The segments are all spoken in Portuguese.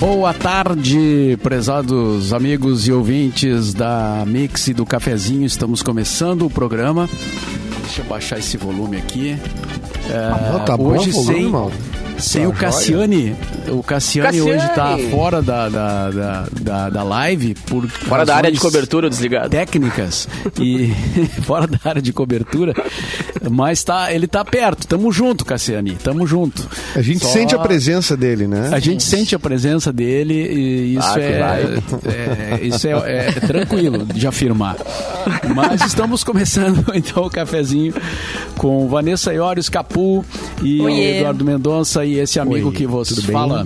Boa tarde, prezados amigos e ouvintes da Mix e do Cafezinho. Estamos começando o programa. Deixa eu baixar esse volume aqui. É, não, tá hoje bom, sem, volume, sem tá o Cassiane. O Cassiane, Cassiane, hoje está fora da, da, da, da, da live por fora da área de cobertura desligado. Técnicas e fora da área de cobertura, mas tá, ele tá perto. Tamo junto, Cassiane. Tamo junto. A gente Só... sente a presença dele, né? A gente sente a presença dele e isso ah, é, é, isso é, é tranquilo de afirmar. Mas estamos começando então o cafezinho com Vanessa Iores Capu e Oiê. Eduardo Mendonça e esse amigo Oi, que você fala.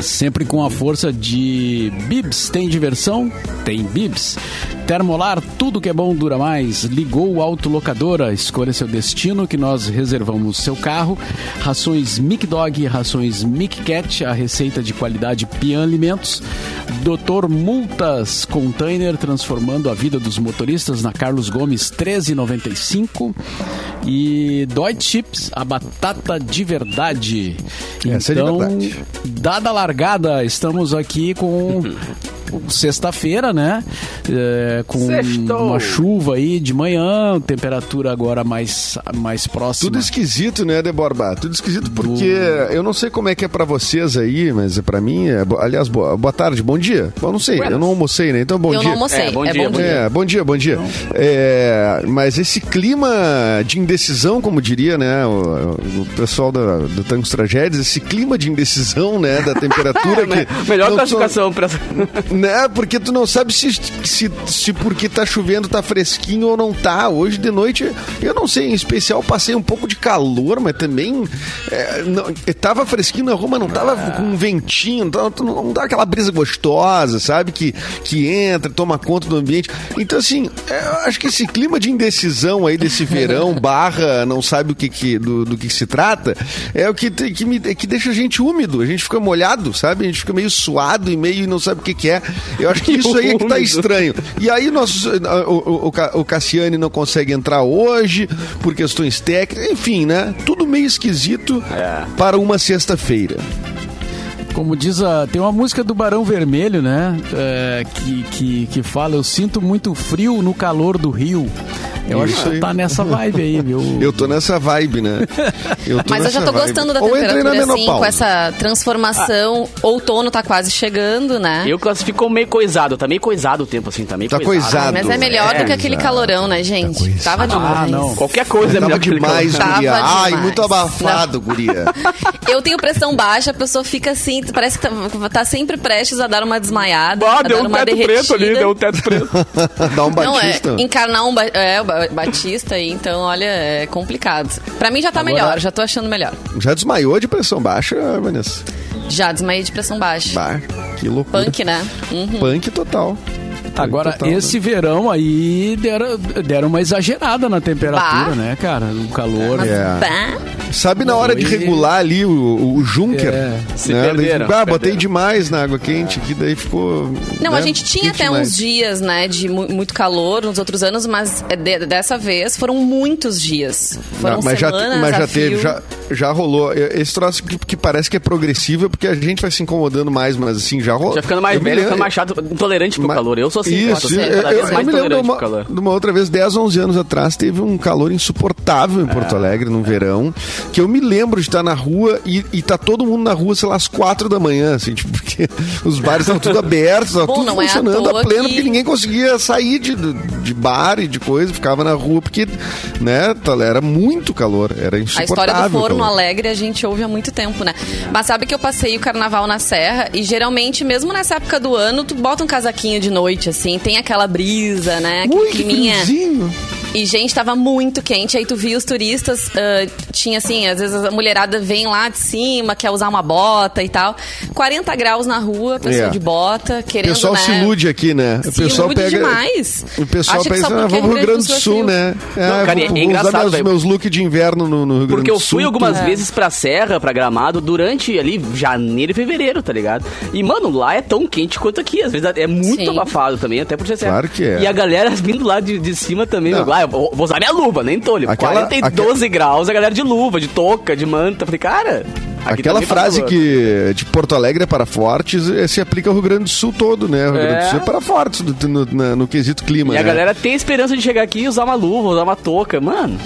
Sempre com a força de Bibs. Tem diversão? Tem Bibs. Termolar, tudo que é bom dura mais. Ligou Autolocadora, escolha seu destino que nós reservamos seu carro. Rações Mic Dog, rações Mic Cat, a receita de qualidade Pian Alimentos. Doutor Multas Container, transformando a vida dos motoristas na Carlos Gomes 1395. E Deutsche Chips, a batata de verdade. Essa então, é de verdade. dada a largada, estamos aqui com sexta-feira, né? É, com Sextou. uma chuva aí de manhã, temperatura agora mais, mais próxima. Tudo esquisito, né, Deborba? Tudo esquisito porque Do... eu não sei como é que é para vocês aí, mas é para mim, é, aliás, boa, boa tarde, bom dia. Eu não sei, eu não almocei, né? Então bom eu dia. Eu não almocei, é, bom, é dia, bom dia. É, bom dia, bom dia. É, mas esse clima de indecisão, como diria, né, o, o pessoal da, do Tangos Tragédias, esse clima de indecisão, né, da temperatura que... Melhor classificação para né? Porque tu não sabe se, se, se porque tá chovendo tá fresquinho ou não tá. Hoje de noite, eu não sei, em especial passei um pouco de calor, mas também é, não, tava fresquinho na rua, mas não tava ah. com um ventinho, não, tava, não dá aquela brisa gostosa, sabe? Que, que entra, toma conta do ambiente. Então, assim, é, eu acho que esse clima de indecisão aí desse verão, barra, não sabe o que, que do, do que se trata, é o que, que, me, que deixa a gente úmido, a gente fica molhado, sabe? A gente fica meio suado e meio não sabe o que, que é. Eu acho que isso aí é que tá estranho. E aí nós, o, o, o Cassiane não consegue entrar hoje por questões técnicas, enfim, né? Tudo meio esquisito é. para uma sexta-feira. Como diz a. Tem uma música do Barão Vermelho, né? É, que, que, que fala: Eu sinto muito frio no calor do rio. Eu Isso acho que tá nessa vibe aí, viu? Eu tô nessa vibe, né? Eu Mas eu já tô vibe. gostando da Ou temperatura, assim, com essa transformação. Ah. Outono tá quase chegando, né? Eu classifico meio coisado, tá meio coisado o tempo, assim, tá meio tá coisado. coisado. mas é melhor é, do que aquele calorão, né, gente? Tá Tava demais. Ah, não. Qualquer coisa é melhor Tava demais, guria. Ai, muito abafado, não. guria. Eu tenho pressão baixa, a pessoa fica assim, parece que tá, tá sempre prestes a dar uma desmaiada. Ah, deu um teto derretida. preto ali, deu um teto preto. Dá um batista. Não, é, encarnar um... É, Batista aí, então, olha, é complicado. Pra mim já tá Agora, melhor, já tô achando melhor. Já desmaiou de pressão baixa, Vanessa? Já desmaiei de pressão baixa. Bah, que loucura. Punk, né? Uhum. Punk total. Agora, total, esse né? verão aí deram, deram uma exagerada na temperatura, bah. né, cara? O calor. É. Sabe na hora de regular ali o, o Junker? É. Se né? perderam, daí, ah, botei demais na água quente, que daí ficou. Não, né? a gente tinha até demais. uns dias, né, de muito calor nos outros anos, mas é de, dessa vez foram muitos dias. Foram Não, mas semanas já, mas já teve, já, já rolou. Esse troço que, que, parece que é progressivo, porque a gente vai se incomodando mais, mas assim, já rolou. Já ficando mais velho, ficando mais chato, intolerante pro mas, calor. Eu sou assim, isso, eu, eu, eu, eu me lembro de uma, de uma, outra vez, 10, 11 anos atrás, teve um calor insuportável em Porto é, Alegre, no é. verão, que eu me lembro de estar na rua e, e tá todo mundo na rua, sei lá, às 4 da manhã, assim, tipo, porque os bares estavam tudo abertos, tava tudo é funcionando é a pleno, que... porque ninguém conseguia sair de, de bar e de coisa, ficava na rua, porque, né, era muito calor, era insuportável. A história do forno alegre a gente ouve há muito tempo, né? Mas sabe que eu passei o carnaval na Serra e geralmente, mesmo nessa época do ano, tu bota um casaquinho de noite, assim, tem aquela brisa, né? Ui, climinha. E, gente, tava muito quente. Aí tu via os turistas, uh, tinha assim, às vezes a mulherada vem lá de cima, quer usar uma bota e tal. 40 graus na rua, pessoa é. de bota, querendo, O pessoal né? se ilude aqui, né? O se pessoal ilude pega, demais. O pessoal pensa, ah, vamos pro Rio Grande do Sul, né? É, Não, cara, vou, é engraçado, usar meus, meus looks de inverno no, no Rio Grande Porque do Sul. Porque eu fui algumas é. vezes pra Serra, pra Gramado, durante ali janeiro e fevereiro, tá ligado? E, mano, lá é tão quente quanto aqui. Às vezes é muito Sim. abafado também, até por ser Claro que é. E a galera vindo lá de, de cima também, lá, eu vou usar minha luva, nem tolho. Aquela, 40 e 12 aquela... graus, a galera de luva, de touca, de manta. Falei, cara, Aqui Aquela frase que de Porto Alegre é para fortes eh, se aplica ao Rio Grande do Sul todo, né? O Rio Grande do é. Sul é para fortes no, no, no, no quesito clima. E né? a galera tem esperança de chegar aqui e usar uma luva, usar uma touca. Mano,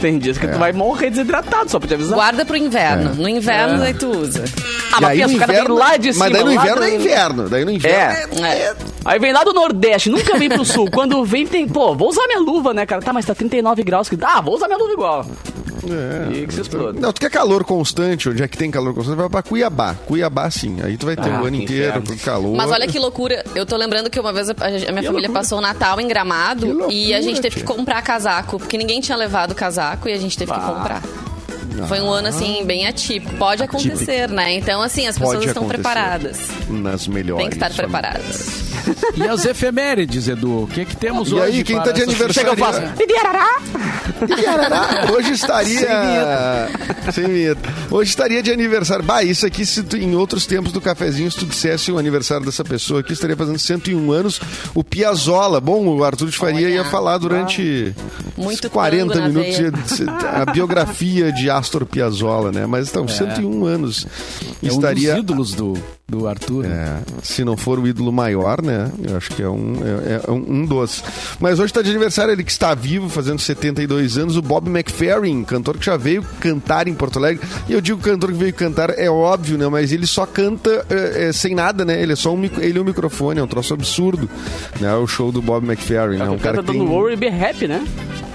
tem dias que é. tu vai morrer desidratado, só pra te avisar. Guarda pro inverno. É. No inverno, é. aí tu usa. Ah, mas pensa, o cara vem lá de cima. Mas daí no inverno é inverno. Daí no inverno é. é. Aí vem lá do Nordeste, nunca vem pro Sul. Quando vem, tem, pô, vou usar minha luva, né, cara? Tá, mas tá 39 graus. Que... Ah, vou usar minha luva igual. É. E que se exploda. Não, tu quer calor constante, onde é que tem calor constante, vai pra Cuiabá. Cuiabá, sim. Aí tu vai ter ah, o ano inteiro com calor. Mas olha que loucura. Eu tô lembrando que uma vez a, a minha que família loucura. passou o Natal em Gramado loucura, e a gente teve que comprar casaco, porque ninguém tinha levado casaco e a gente teve que comprar. Foi um ano, assim, bem atípico. Pode acontecer, né? Então, assim, as pessoas estão preparadas. Nas melhores. Tem que estar preparadas. E as efemérides, Edu? O que, que temos e hoje? E aí, quem tá de aniversário? Chega, eu faço. Hoje estaria. Sem medo. Hoje estaria de aniversário. Bah, isso aqui, se tu, em outros tempos do cafezinho, se tu dissesse o aniversário dessa pessoa aqui, estaria fazendo 101 anos. O Piazzola. Bom, o Arthur de Faria Olha, ia falar durante Muito 40 minutos a biografia de Astor Piazzolla, né? Mas estão é. 101 anos. É estaria... um dos ídolos do, do Arthur. É, se não for o ídolo maior, né? Eu acho que é um, é, é um, um dos. Mas hoje está de aniversário, ele que está vivo, fazendo 72 anos, o Bob McFerrin, cantor que já veio cantar em Porto Alegre. E eu digo cantor que veio cantar, é óbvio, né? Mas ele só canta é, é, sem nada, né? Ele é só um, ele é um microfone, é um troço absurdo. Né? O show do Bob McFerrin, é, né? Um cara que tem... Worry Be Happy, né?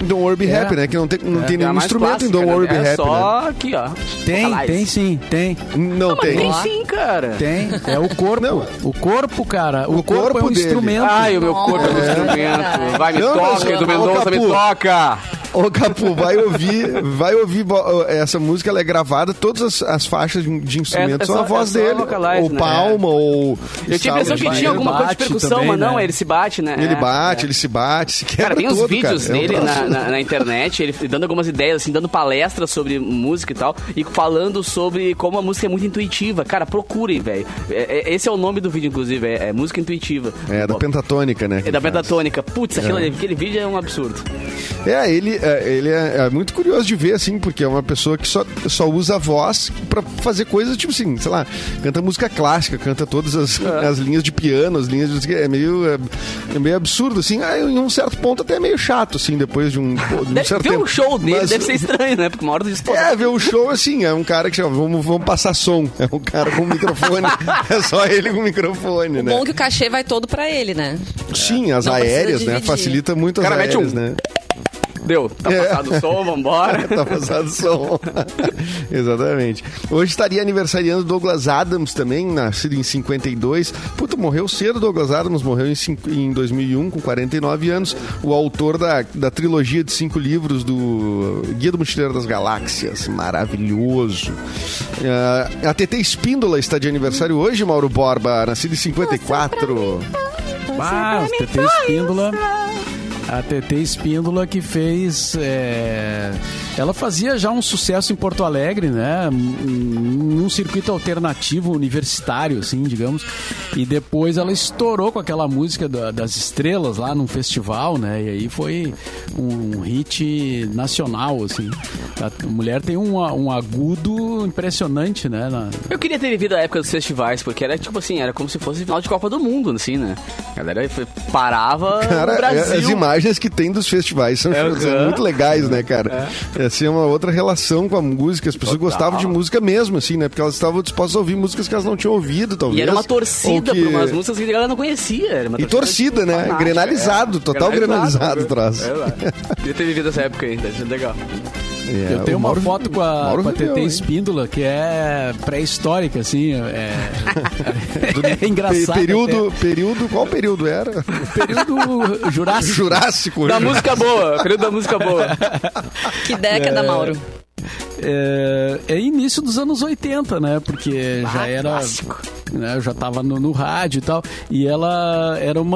Don't Worry Be é. Happy, né? Que não tem, não é. tem nenhum instrumento clássica, em Don't Worry Be Happy, só né? aqui, ó. Tem, tem sim, tem. Não, não tem. Tem sim, cara. Tem, é o corpo. Não. O corpo, cara. O, o corpo, corpo, é um dele. instrumento. Ai, o meu corpo é um instrumento. Vai, me não, toca, Edu Mendonça, me toca. Ô, Capu, vai ouvir, vai ouvir essa música, ela é gravada, todas as, as faixas de, instrumentos é, são a voz é dele. ou né? palma, ou. Eu tinha a impressão que tinha alguma coisa de percussão, também, mas não, né? ele se bate, né? Ele bate, é. ele se bate, se quebra. Cara, tem uns vídeos cara. dele na, na, na, internet, ele dando algumas ideias, assim, dando palestras sobre música e tal, e falando sobre como a música é muito intuitiva. Cara, procurem, velho. Esse é o nome do vídeo, inclusive, é, música intuitiva. É, da pentatônica, né? É da pentatônica. Putz, aquele vídeo é um absurdo. É, ele, ele é é muito curioso de ver, assim, porque é uma pessoa que só, só usa a voz pra fazer coisas, tipo assim, sei lá, canta música clássica, canta todas as, é. as linhas de piano, as linhas de. É meio, é, é meio absurdo, assim, ah, em um certo ponto até é meio chato, assim, depois de um, de um deve, certo ver tempo. o show dele Mas, deve ser estranho, né? Porque uma hora disso É, ver o show, assim, é um cara que chama, vamos, vamos passar som. É um cara com microfone. é só ele com microfone, o né? bom que o cachê vai todo pra ele, né? Sim, as Não aéreas, né? Facilita muito as cara, aéreas, um... né? Deu, tá é. passado o som, vambora. tá passado o som. Exatamente. Hoje estaria aniversariando Douglas Adams também, nascido em 52. Puta, morreu cedo Douglas Adams, morreu em, cinco, em 2001, com 49 anos. O autor da, da trilogia de cinco livros do Guia do Mochileiro das Galáxias. Maravilhoso. Uh, a TT Espíndola está de aniversário hoje, Mauro Borba, nascido em 54. Ah, TT Espíndola a TT Espíndola que fez. É... Ela fazia já um sucesso em Porto Alegre, né? Num circuito alternativo universitário, assim, digamos. E depois ela estourou com aquela música das estrelas lá num festival, né? E aí foi um hit nacional, assim. A mulher tem um, um agudo impressionante, né? Na... Eu queria ter vivido a época dos festivais, porque era tipo assim, era como se fosse final de Copa do Mundo, assim, né? A galera parava Cara, no Brasil. As imagens que tem dos festivais são, é, são muito legais, né, cara? É. Assim, é uma outra relação com a música. As pessoas Total. gostavam de música mesmo, assim, né? Porque elas estavam dispostas a ouvir músicas que elas não tinham ouvido, talvez. E era uma torcida que... por umas músicas que ela não conhecia. e torcida, né? Fanática, grenalizado, é. total grenalizado, grenalizado o troço. É, Queria ter vivido essa época ainda, deve legal. É, eu tenho uma Mauro, foto com a, com a TT Espíndola que é pré-histórica, assim. É, é engraçado. Período, período, qual período era? Período Jurássico. Jurássico. Da música boa, período da música boa. Que década, é... Mauro? É, é, início dos anos 80, né? Porque ah, já era. Clássico. Né, eu já tava no, no, rádio e tal. E ela era um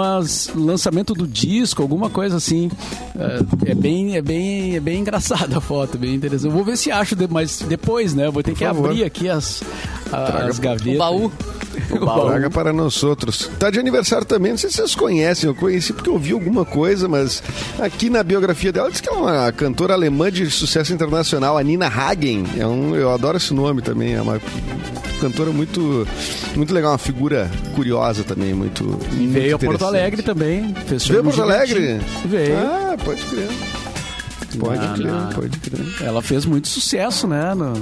lançamento do disco, alguma coisa assim. É, é, bem, é, bem, é bem engraçada a foto, bem interessante. Eu vou ver se acho, de, mas depois, né? Eu vou ter que abrir aqui as, as gavetas. O baú. Traga para nós outros. Tá de aniversário também, não sei se vocês conhecem, eu conheci porque eu vi alguma coisa, mas aqui na biografia dela diz que é uma cantora alemã de sucesso internacional, a Nina Hagen. É um, eu adoro esse nome também, é uma cantora muito, muito legal, uma figura curiosa também, muito. E muito veio a Porto. Alegre também. Fez Veio Porto Alegre? Veio. Ah, pode crer. Pode Na- crer, na- pode crer. Ela fez muito sucesso, né? No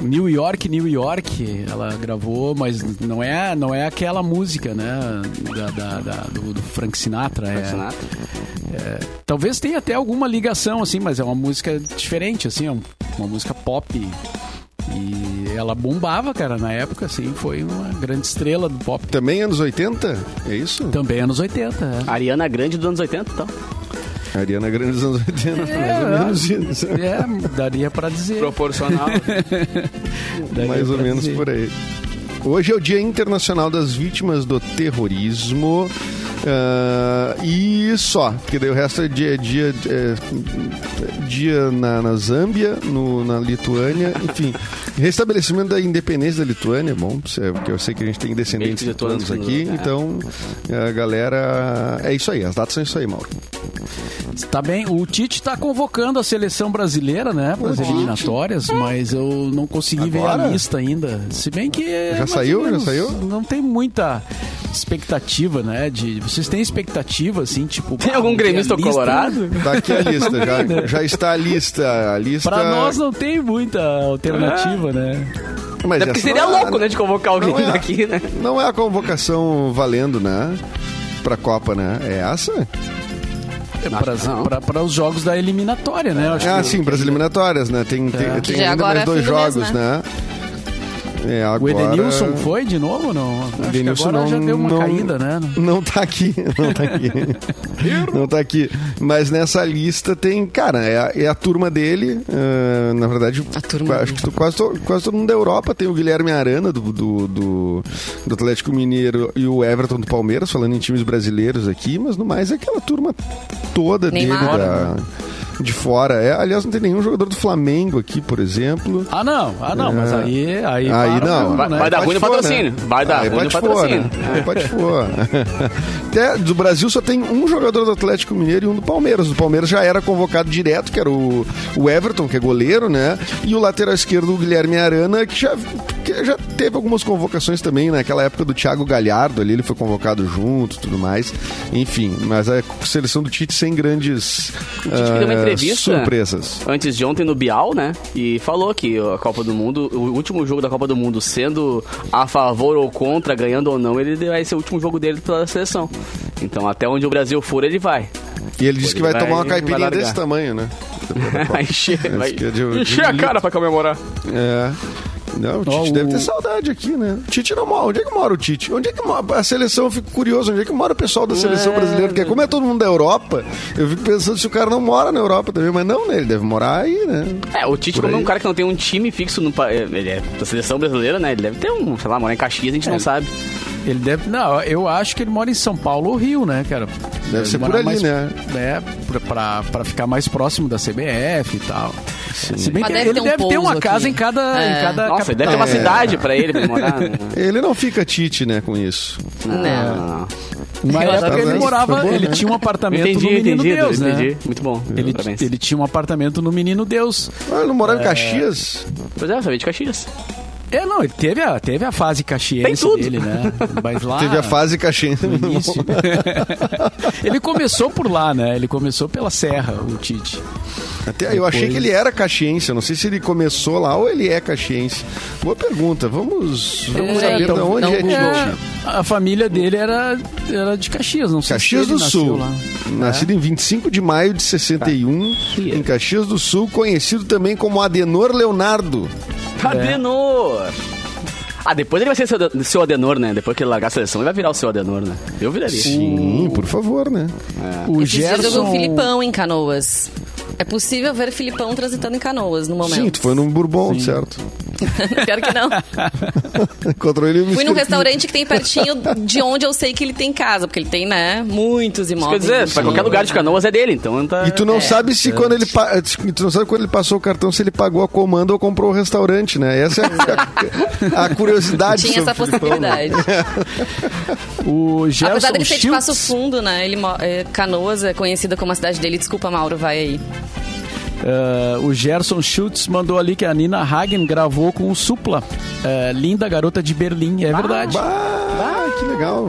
New York, New York, ela gravou, mas não é, não é aquela música, né? Da, da- da- do, do Frank Sinatra. é- Sinatra. talvez tenha até alguma ligação, assim, mas é uma música diferente, assim, é um- uma música pop. E ela bombava, cara, na época, assim, foi uma grande estrela do pop. Também anos 80? É isso? Também anos 80, é. Ariana Grande dos anos 80, então. Ariana Grande dos anos 80, mais ou menos isso. É, daria pra dizer. Proporcional. daria Mais ou menos dizer. por aí. Hoje é o Dia Internacional das Vítimas do Terrorismo. ah, e só, porque daí o resto é dia, dia, é, dia na, na Zâmbia, no- na Lituânia, enfim. Restabelecimento da independência da Lituânia, bom, porque eu sei que a gente tem descendentes lituanos aqui, é. então a galera. É isso aí, as datas são isso aí, Mauro. Tá bem, o Tite tá convocando a seleção brasileira, né, para as eliminatórias, mas eu não consegui ver Agora? a lista ainda. Se bem que Já saiu? Já saiu? Não tem muita expectativa, né, de vocês têm expectativa assim, tipo, Tem algum gremista colorado? Tá aqui a lista, já, já está a lista. A lista Pra nós não tem muita alternativa, né? Mas É porque seria é- louco, né, de convocar alguém Não é. daqui, né? Não é a convocação valendo, né? Pra Copa, né? É essa? Para os jogos da eliminatória, né? Ah, que- sim, para as eliminatórias, né? Tem, tem, É. tem agora mais é dois jogos, né? É, agora... O Edenilson foi de novo ou não? Acho que Edenilson agora não, já deu uma não, caída, né? Não tá aqui, não tá aqui. não tá aqui. Mas nessa lista tem, cara, é a, é a turma dele. ah, na verdade, A turma acho que tu- quase, to- quase todo mundo da Europa tem o Guilherme Arana do, do, do, do Atlético Mineiro e o Everton do Palmeiras, falando em times brasileiros aqui, mas no mais é aquela turma toda Neymar. dele da- de fora. É, aliás, não tem nenhum jogador do Flamengo aqui, por exemplo. Ah, não. Ah, não. Mas aí... Aí, Aí para não. Vai- né? vai dar ruim no patrocínio. Vai dar Aí ruim no patrocínio. né? Aí pode for. Até do Brasil só tem um jogador do Atlético Mineiro e um do Palmeiras. O Palmeiras já era convocado direto, que era o, o Everton, que é goleiro, né? E o lateral esquerdo, o Guilherme Arana, que já, que já teve algumas convocações também, naquela época do Thiago Galhardo ali, ele foi convocado junto tudo mais. Enfim, mas a seleção do Tite sem grandes O Tite deu uma ah, entrevista surpresas. antes de ontem no Bial, né? E falou que a Copa do Mundo, o último jogo da Copa do Mundo, sendo a favor ou contra, ganhando ou não, ele vai ser o último jogo dele pela seleção. Então, até onde o Brasil for, ele vai. E ele disse que vai, Ele tomar uma vai- caipirinha vai desse tamanho, né? Vai encher, vai é encher a cara pra comemorar. É. Não, o Tite deve ter saudade aqui, né? O Tite não mora. Onde é que mora o Tite? Onde é que mora? A seleção, eu fico curioso, onde é que mora o pessoal da seleção É. brasileira? Porque como é todo mundo da Europa, eu fico pensando se o cara não mora na Europa também, mas não, né? Ele deve morar aí, né? É, o Tite, Por como é aí. um cara que não tem um time fixo no pa- ele é da seleção brasileira, né? Ele deve ter um, sei lá, morar em Caxias, a gente É. não sabe. Ele deve. Não, eu acho que ele mora em São Paulo ou Rio, né, cara? Deve ser por ali, mais- né? É, pra, pra, pra ficar mais próximo da CBF e tal. Se bem Mas que deve ele ter um deve ter uma casa em cada, É. em cada Nossa, ele deve capital. ter uma É. cidade pra ele pra morar. né? Ele não fica Tite, né, com isso. Não. Uma Eu época acho ele morava, bom, ele né? tinha um apartamento Entendi, no Menino entendi, Deus, entendi. né? Muito bom. Ele, Parabéns. ele tinha um apartamento no Menino Deus. Ah, ele não morava em Caxias? Pois é, eu sabia de Caxias. É, não, ele teve a, teve a fase Tem caxiense tudo. dele, né? Mas lá... Teve a fase caxiense. no início. ele começou por lá, né? Ele começou pela Serra, o Tite. Até, eu achei Depois- que ele era caxiense. Eu não sei se ele começou lá ou ele é caxiense. Boa pergunta. Vamos, vamos É, saber então, de onde não é. Tite. A família dele era, era de Caxias, não sei Caxias se ele do nasceu Sul. lá. Nascido em 25 de maio de 61, Caxias. em Caxias do Sul, conhecido também como Adenor Leonardo. Adenor! Ah, depois ele vai ser seu, seu Adenor, né? Depois que ele largar a seleção, ele vai virar o seu Adenor, né? Eu viraria. Sim, por favor, né? O Esses Gerson... o Filipão em Canoas. É possível ver Filipão transitando em Canoas no momento. Sim, tu foi num Bourbon, certo? Pior que não. Encontrou ele Fui num restaurante que tem pertinho de onde eu sei que ele tem casa, porque ele tem, né, muitos Quer imóveis. dizer, pra qualquer lugar de canoas é dele, então tá... E tu não sabe se quando ele pa- tu não sabe quando ele passou o cartão se ele pagou a comanda ou comprou o restaurante, né? Essa é a, a curiosidade. Tinha essa possibilidade. O Gerson Apesar dele ser de Schultz- Passo Fundo, né? Ele, é, Canoas é conhecida como a cidade dele. Desculpa, Mauro, vai aí. Eh, o Gerson Schultz mandou ali que a Nina Hagen gravou com o Supla. eh, Linda Garota de Berlim. É verdade. Ah, que legal.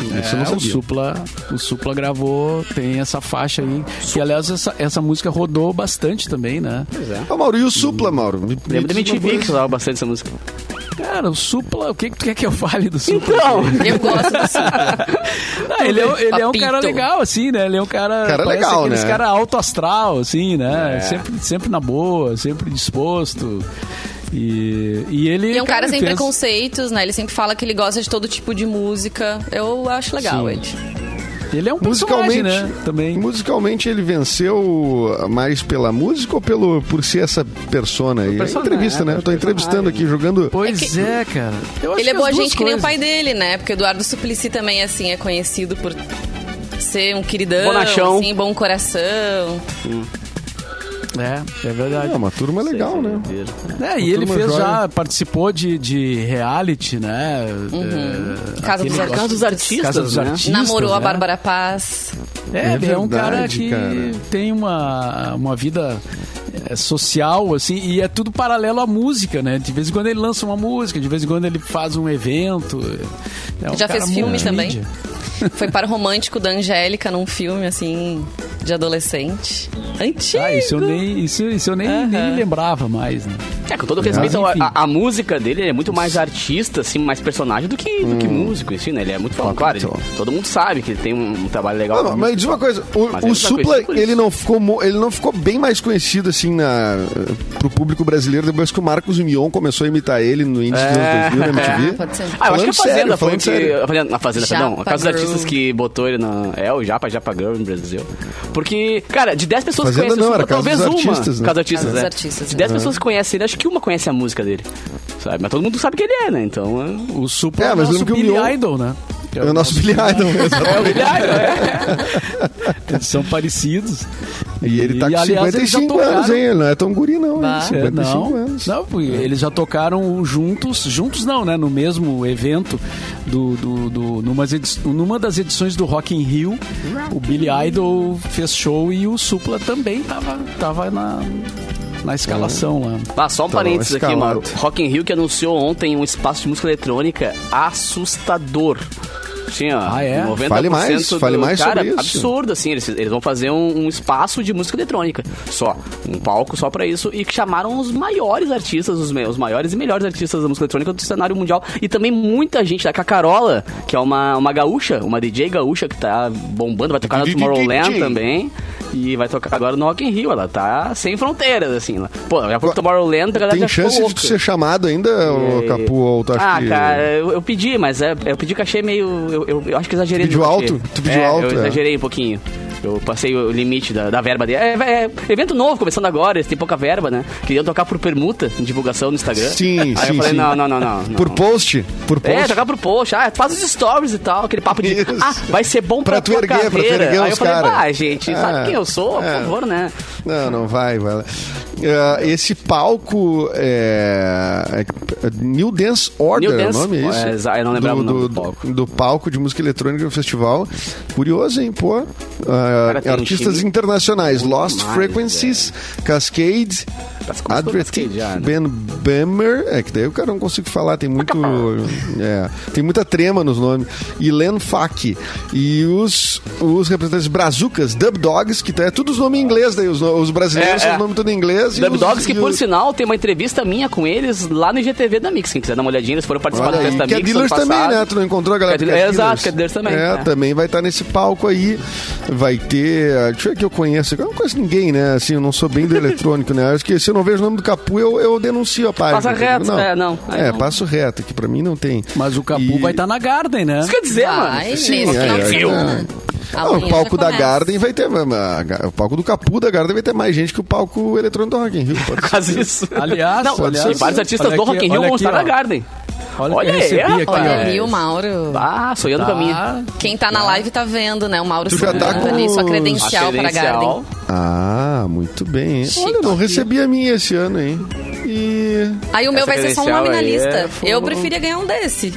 Isso eu não É, o sabia. Supla, o Supla gravou, tem essa faixa aí. Que aliás, essa, essa música rodou bastante também, né? Ô, Mauro, e o Supla, Mauro? Me, Lembro da MTV que usava bastante essa música. Cara, o Supla, o que, que tu quer que eu fale do Supla? Então, Eu gosto do Supla. Ah, ele é, ele é um cara legal, assim, né? Ele é um cara. Cara legal, aqueles né? cara alto astral, assim, né? É. Sempre, sempre na boa, sempre disposto. E, e ele. E é um cara sem fez- preconceitos, né? Ele sempre fala que ele gosta de todo tipo de música. Eu acho legal Sim. ele. Ele é um personagem, Musicalmente, né? Também. musicalmente ele venceu mais pela música ou pelo, por ser essa persona aí? É entrevista, né? Eu tô entrevistando aqui, jogando... Pois é, cara. Eu acho Ele é boa gente que nem o coisas. pai dele, né? Porque Eduardo Suplicy também, assim, é conhecido por ser um queridão, Bonachão. assim, bom coração. É, é verdade. É uma turma legal, né? É, e ele fez joia. já, participou de, de reality, né? É, Casa dos. Casa dos Artistas, Casa dos né? Artistas. Namorou a né? Bárbara Paz. É, É ele é um cara verdade, que cara. tem uma, uma vida é, social, assim, e é tudo paralelo à música, né? De vez em quando ele lança uma música, de vez em quando ele faz um evento. É um Já cara fez filme também? Foi para o romântico da Angélica num filme, assim, de adolescente. Antigo! Ah, isso eu nem, isso, isso eu nem, nem me lembrava mais, né? É, com todo respeito, Mas, a, a música dele ele é muito mais artista, assim, mais personagem do que, do que músico em si, né? Ele é muito famoso. Claro, ele- todo mundo sabe que ele tem um, um trabalho legal. Não, mas diz uma coisa, o, o ele tá Supla, ele não, ficou, ele não ficou bem mais conhecido assim na, pro público brasileiro depois que o Marcos Mion começou a imitar ele no índice dos É. anos 2000 na MTV. Pode ser. Ah, eu acho que a Fazenda sério, foi que. sério. A Fazenda, a Fazenda, perdão. A Casa dos. Artistas que botou ele na. É, o Japa, Japa Girl no Brasil. Porque, cara, de 10 pessoas Fazenda que conhecem não, o Supla, talvez dos uma. Artistas, né? Casa dos Artistas, Casa dos é. Artistas, De 10 né? pessoas que conhecem ele, acho que uma conhece a música dele. Sabe? Mas todo mundo sabe quem ele é, né? Então. é- O Supla É, é, o mas nosso o Billy Mion- Idol, né? Que É o nosso Billy Idol, exatamente. Eles são parecidos. E ele tá com aliás, eles já 55 anos, tocaram- hein? Ele não é tão guri, não. Bah. Hein? É, 55 não, anos. não, porque eles já tocaram juntos, juntos não, né? No mesmo evento, do, do, do, numas edi- numa das edições do Rock in Rio, o Billy Idol fez show e o Supla também tava, tava na, na escalação lá. Ah, só um Tá parênteses aqui, escalado. Mauro. Rock in Rio que anunciou ontem um espaço de música eletrônica assustador. Sim, ó, Ah, é? 90% Fale mais, do... fale mais Cara, sobre isso. absurdo, assim. Eles, eles vão fazer um, um espaço de música eletrônica. Só. Um palco só pra isso. E que chamaram os maiores artistas, os, os maiores e melhores artistas da música eletrônica do cenário mundial. E também muita gente da Cacarola, que é uma, uma gaúcha, uma DJ gaúcha que tá bombando, vai tocar no DJ. Tomorrowland também. E vai tocar agora no Rock in Rio. Ela tá sem fronteiras, assim. Lá. Pô, já foi Tomorrowland, a galera Tem chance de louca. tu ser chamado ainda, E- Capu, ou tu acha ah, que... cara, eu, eu pedi, mas é, eu pedi cachê meio. Eu, eu, eu acho que exagerei. Pediu no cachê. alto? Tu pediu É, alto, Eu é. exagerei um pouquinho. Eu passei o limite da, da verba dele. É, é, evento novo, começando agora, eles têm pouca verba, né? Queriam tocar por permuta, em divulgação no Instagram. Sim, Aí sim, eu falei, sim. não, não, não, não. não. Por post? Por post? É, tocar pro post. Ah, faz os stories e tal, aquele papo de. Isso. Ah, vai ser bom pra, Pra tu tua erguer, pra tu carreira. erguer Aí eu falei, cara. ah, gente, É, sabe quem eu sou? é. Por favor, né? Não, não vai, vai. Ah, esse palco é, é New Dance Order, New é o Dance- nome, é isso? é, eu não lembrava o nome do palco. do palco de música eletrônica do festival. Curioso, hein, pô? Ah, Tem artistas time internacionais, muito Lost mais, Frequencies, Cascade, que Adriatic, Cascade já, né? Ben Bemer, é que daí o cara não consigo falar, tem muito é, tem muita trema nos nomes, e Len Fak e os, os representantes brazucas, Dub Dogs, que tá, é tudo os nomes em inglês daí, os, os brasileiros É, são é. os nomes tudo em inglês. Dub os- Dogs, que por os- sinal tem uma entrevista minha com eles lá no IGTV da Mix. Quem quiser dar uma olhadinha, eles foram participar Olha do aí, Festa que é Mix. Dealers também, né? Tu não encontrou a galera Que é do Dealers- Cat exato, que é Dealers também, É, é. também vai estar nesse palco aí. Vai ter. Deixa eu ver que eu conheço. Eu não conheço ninguém, né? Assim, eu não sou bem do eletrônico, né? Acho que se eu não vejo o nome do Capu, eu, eu denuncio a página. Passa reto, não. é, não. Aí É, não. passo reto, que pra mim não tem. Mas o Capu E- vai estar na Garden, né? Isso quer dizer, Vai, mano. Sim, é, é, semana. A Ah, o aulinha palco da. Garden vai ter. O palco do Capu da Garden vai ter mais gente que o palco eletrônico do Rock in Rio. Faz isso. Aliás, Não, aliás, vários artistas do Rock in Rio vão aqui, estar na. Garden. Olha, Olha que eu aí, recebi aqui. Olha ali o Mauro. Ah, sonhando Tá. com a minha. Quem tá na live tá vendo, né? O Mauro Tu já tá com ali sua credencial, A pra. Garden. Ah, muito bem. hein? Olha, eu não recebi a minha esse ano, hein? E. Aí o meu Essa vai ser só um nome na lista. é. Eu preferia ganhar um desse.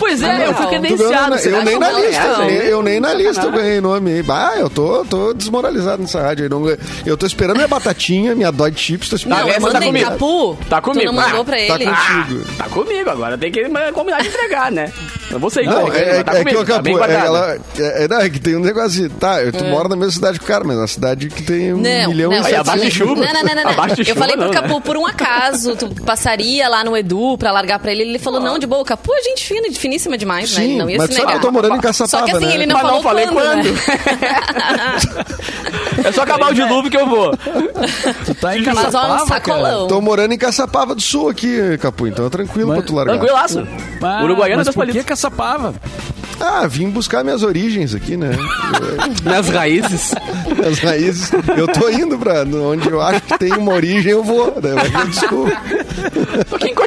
Pois é, Ah, eu fui não. Credenciado. eu que nem na não lista, é, eu nem, eu nem na lista eu ganhei nome aí. Ah, eu tô, tô desmoralizado nessa rádio aí. Não, eu tô esperando minha batatinha, minha Dodge Chips, tô esperando. Não, Não, eu essa tá mandei comigo. Capu. Tá comigo. Tu não mandou Ah, pra tá ele. contigo. Tá comigo, agora tem que combinar de entregar, né? Eu vou sair Não, é, é, tá é que comigo, o tá bem Capu, é, guardado. ela, é, é, não, é que tem um negócio assim, tá, tu mora na mesma cidade que o cara, mas é uma cidade que tem um Não, milhão não, e Aí, eu abaixo de falei- chuva. Não, não, não, não, não. Abaixo de Eu chuva falei pro não, Capu, né? por um acaso, tu passaria lá no Edu pra largar pra ele. Ele falou, não, de boa, o Capu é gente fina, finíssima demais, né? Ele Sim, não ia mas se sabe que negar. eu tô morando em Caçapava, Só que assim, né? ele não Mas não falou falei quando, né? É só acabar o dilúvio que eu vou. Tu tá em Caçapava, sacolão. Tô morando em Caçapava do Sul aqui, Capu, então é tranquilo pra tu largar. Tranquilaço. Uruguaiana das que palitas. Caçapava? Ah, vim buscar minhas origens aqui, né? Nas raízes. As raízes. Eu tô indo pra onde eu acho que tem uma origem, eu vou. Né? Mas desculpa.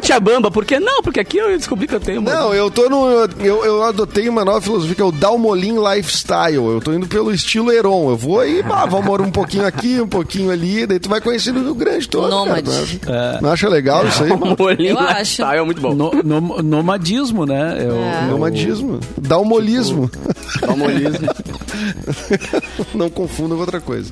Aqui em Cochabamba, por que não? Porque aqui eu descobri que eu tenho uma... Não, eu tô no. Eu, eu adotei uma nova filosofia que é o Dalmolin Lifestyle. Eu tô indo pelo estilo Heron. Eu vou aí, pá, vamos morar um pouquinho aqui, um pouquinho ali, daí tu vai conhecendo o Rio Grande todo. Nômade. Cara, não, acha, não acha legal isso aí? Eu acho. É muito bom. No, no- nomadismo, né? É o- É. Nomadismo. Dalmolismo. Palmolismo. Não confunda com outra coisa.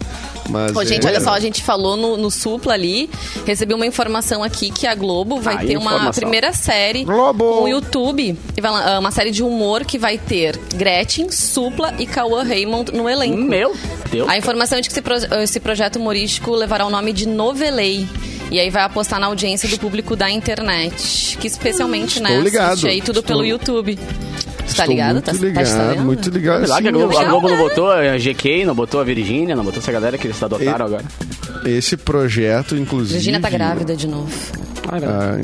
Mas, Pô, gente, é- olha só, a gente falou no, no Supla ali, recebi uma informação aqui que a Globo vai Aí, ter uma informação. primeira série Globo. com o YouTube, e ah, uma série de humor que vai ter Gretchen, Supla e Cauã Raymond no elenco. Meu Deus. A informação é de que esse, pro- esse projeto humorístico levará o nome de Novelei. E aí vai apostar na audiência do público da internet. Que especialmente, Estou né, ligado. assiste aí tudo Estou- pelo YouTube. Tá Estou ligado? Muito tá, ligado, tá muito ligado. Sei lá Sim, que a Globo, a Globo não botou a GK, não botou a Virgínia, não botou essa galera que eles adotaram agora. Esse projeto, inclusive. Virgínia tá grávida de novo. Ah,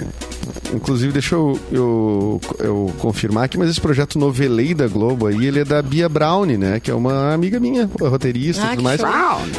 inclusive, deixa eu, eu, eu confirmar aqui, mas esse projeto Novelei da Globo aí, ele é da Bia Brown, né? Que é uma amiga minha, roteirista e Ah, tudo mais. show.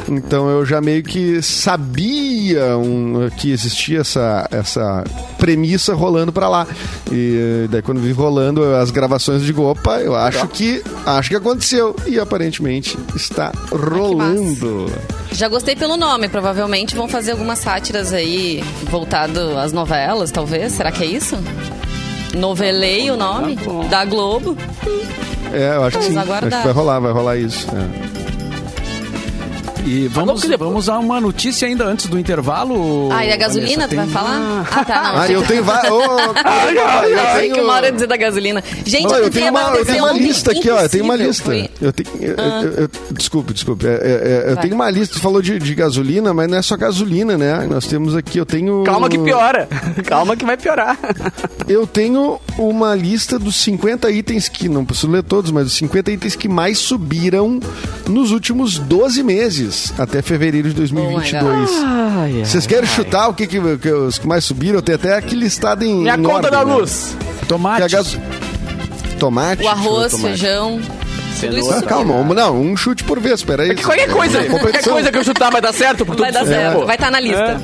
Então eu já meio que sabia um, que existia essa, essa premissa rolando pra lá. E daí quando vi rolando as gravações, eu digo, opa, eu acho que acho que aconteceu. E aparentemente está rolando. Já gostei pelo nome, provavelmente vão fazer algumas sátiras aí voltado às novelas, talvez. Será que é isso? Novelei o nome Tá da Globo. É, eu acho que Vamos sim. aguardar. Acho que vai rolar, vai rolar isso. é. E vamos, que depois- vamos a uma notícia ainda antes do intervalo. Ah, e a gasolina, Vanessa, tu vai tem- falar? Ah, tá, não. Ah, eu tenho várias. eu Ai, tenho. que uma hora de dizer da gasolina. Gente, Não, eu, eu tenho uma, eu tenho uma lista aqui, ó. Eu tenho uma lista. foi- Eu tenho, eu- eu- eu- desculpe, desculpe. É, é, é, eu Vai. tenho uma lista. Tu falou de, de gasolina, mas não é só gasolina, né? Nós temos aqui, eu tenho. Calma que piora. Calma que vai piorar. Eu tenho uma lista dos 50 itens que, não preciso ler todos, mas os 50 itens que mais subiram nos últimos 12 meses, até fevereiro de 2022. Vocês querem chutar o que, que, que os que mais subiram? Eu tenho até aqui listado em. Minha em conta ordem, da né? luz. Que Tomate. a gas- Tomate. O arroz, tomate. feijão. Tudo isso Cenoura. Ah, calma, um- não, um chute por vez, peraí. É que qualquer coisa, É qualquer coisa que eu chutar vai dar certo. Porque Vai dar certo, Pô. vai estar na lista.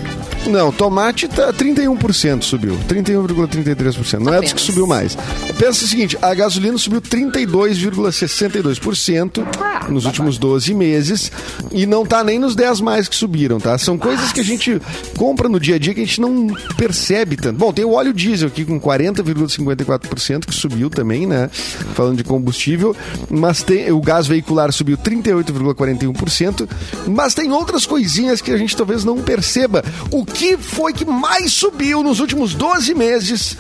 Não, tomate tá 31% subiu. 31,33%. Não é dos que Apenas. subiu mais. Pensa o seguinte, a gasolina subiu 32,62% nos últimos 12 meses e não tá nem nos 10 mais que subiram, tá? São coisas que a gente compra no dia a dia que a gente não percebe tanto. Bom, tem o óleo diesel aqui com 40,54% que subiu também, né? Falando de combustível, mas tem o gás veicular subiu 38,41%, mas tem outras coisinhas que a gente talvez não perceba. O que foi que mais subiu nos últimos 12 meses?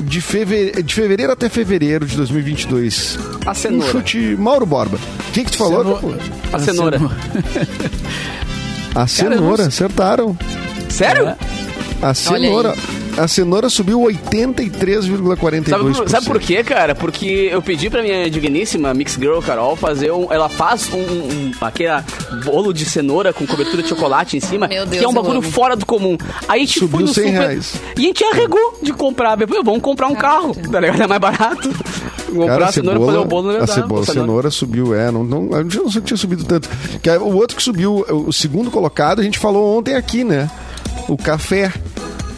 De fevereiro, de fevereiro até fevereiro de 2022. A cenoura. Um chute Mauro Borba. O que, tu falou? Ceno-? A cenoura. A cenoura, acertaram. Sério? A cenoura. A cenoura subiu 83,42%. Sabe, sabe por quê, cara? Porque eu pedi pra minha digníssima Mix Girl Carol fazer um. Ela faz um, um aquele bolo de cenoura com cobertura de chocolate em cima, Meu Deus, que é um bagulho amo. fora do comum. Aí a gente Subiu foi no 100 super reais. e a gente arregou de comprar. Depois, vamos comprar um carro, tá ligado? É mais barato. Comprar Cara, a cenoura e fazer o bolo não ia a cebola, a cenoura. cenoura subiu, é. Não, não, a gente não tinha subido tanto. Que é o outro que subiu, o segundo colocado, a gente falou ontem aqui, né? O café.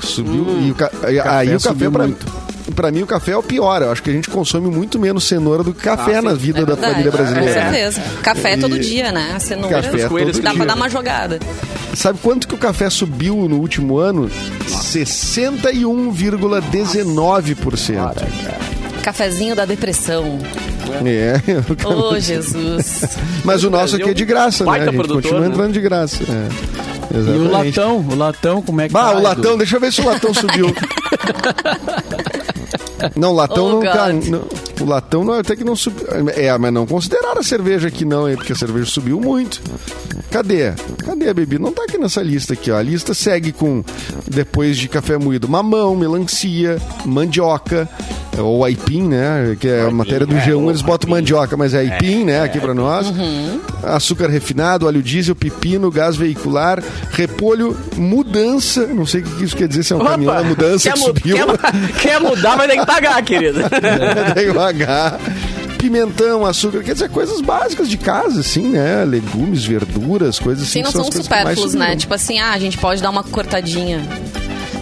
Subiu. e o ca- aí o café, muito. pra mim, o café é o pior. Eu acho que a gente consome muito menos cenoura do que café Ah, na vida É da família brasileira. Com certeza. Café E- todo dia, né? A cenoura. Café coelhos todo Dá dia. pra dar uma jogada. Sabe quanto que o café subiu no último ano? 61,19%. Cafezinho da depressão. É. Ô, Jesus. Mas o nosso aqui é de graça, né? A gente produtor, continua né? entrando de graça. É. E o Exatamente. latão, o latão, como é que Bah, tá, o latão, deixa eu ver se o latão subiu. Não, o latão Oh, não tá. Não- o latão não, até que não subiu. É, mas não consideraram a cerveja aqui, não, hein? Porque a cerveja subiu muito. Cadê? Cadê a bebida? Não tá aqui nessa lista aqui, ó. A lista segue com, depois de café moído, mamão, melancia, mandioca, ou aipim, né? Que é a matéria do G1, eles botam mandioca, mas é aipim, né? Aqui pra nós. Açúcar refinado, óleo diesel, pepino, gás veicular, repolho, mudança. Não sei o que isso quer dizer, se é um caminhão da mudança quer, que subiu. quer, quer mudar, vai ter que pagar, querido. Tem o H. Pimentão, açúcar, quer dizer, coisas básicas de casa, assim, né? Legumes, verduras, coisas assim. Sim, não que são são que né? Tipo assim, ah, a gente pode dar uma cortadinha.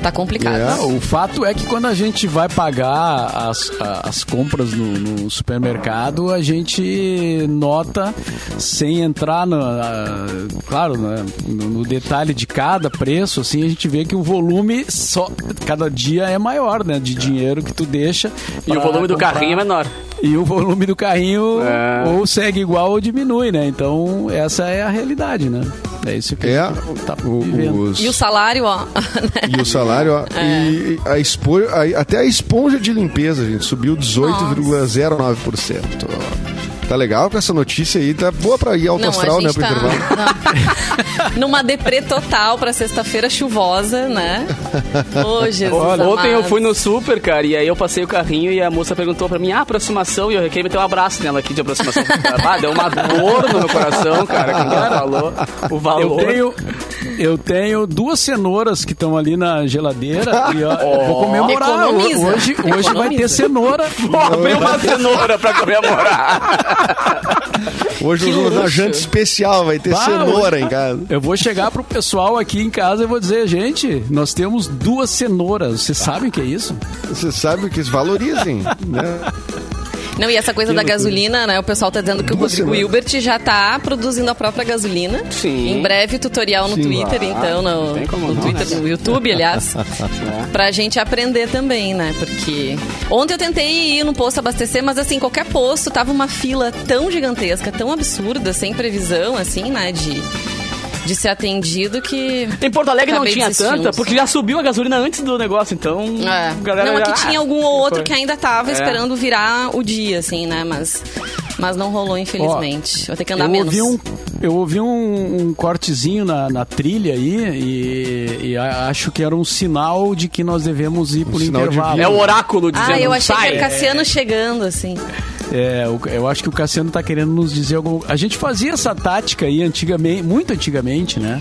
Tá complicado. É. Não, o fato é que quando a gente vai pagar as, as compras no, no supermercado, a gente nota, sem entrar no, a- claro, né, no, no detalhe de cada preço, assim, a gente vê que o volume só cada dia é maior, né, de dinheiro que tu deixa. E o volume do comprar. carrinho é menor. E o volume do carrinho É. ou segue igual ou diminui, né? Então, essa é a realidade, né? É isso que É, a gente tá os- E o salário, ó. E o salário, ó. É. E a espo... a- até a esponja de limpeza, gente, subiu 18,09%. Tá legal com essa notícia aí, tá boa pra ir alto Não, astral, né, pro tá intervalo. não. numa deprê total pra sexta-feira chuvosa, né? Ô, Jesus Ontem eu fui no super, cara, e aí eu passei o carrinho e a moça perguntou pra mim, ah, aproximação, e eu queria meter um abraço nela aqui de aproximação. Ah, deu uma dor no meu coração, cara, quando ela falou o Eu valor. tenho, eu tenho duas cenouras que estão ali na geladeira e ó, eu vou comemorar. Economiza. Hoje, hoje vai ter cenoura. Vou abrir uma cenoura pra comemorar. Hoje nós vamos na janta especial, vai ter Bah, cenoura hoje- em casa. Eu vou chegar pro pessoal aqui em casa e vou dizer, gente, nós temos duas cenouras. Vocês sabem o que é isso? Você sabe que eles valorizem, né? Não, e essa coisa da gasolina, né? O pessoal tá dizendo que o Duas Rodrigo semanas. Hilbert já tá produzindo a própria gasolina. Sim. Em breve, tutorial no Sim. Twitter, Ah, então, no, no não, Twitter, né? no YouTube, aliás. Pra gente aprender também, né? Porque ontem eu tentei ir no posto abastecer, mas assim, qualquer posto tava uma fila tão gigantesca, tão absurda, sem previsão, assim, né? De, de ser atendido que. Em Porto Alegre não tinha desistindo. tanta, porque já subiu a gasolina antes do negócio, então. É. galera não, já- aqui tinha algum ou outro que ainda tava É. esperando virar o dia, assim, né? Mas, mas não rolou, infelizmente. Vou ter que andar eu menos. ouvi um, eu ouvi um, um cortezinho na, na trilha aí e, e acho que era um sinal de que nós devemos ir por sinal intervalo. É o oráculo dizendo Ah, eu achei sai. que era Cassiano chegando, assim. É, eu acho que o Cassiano tá querendo nos dizer algo. A gente fazia essa tática aí antigamente, muito antigamente, né?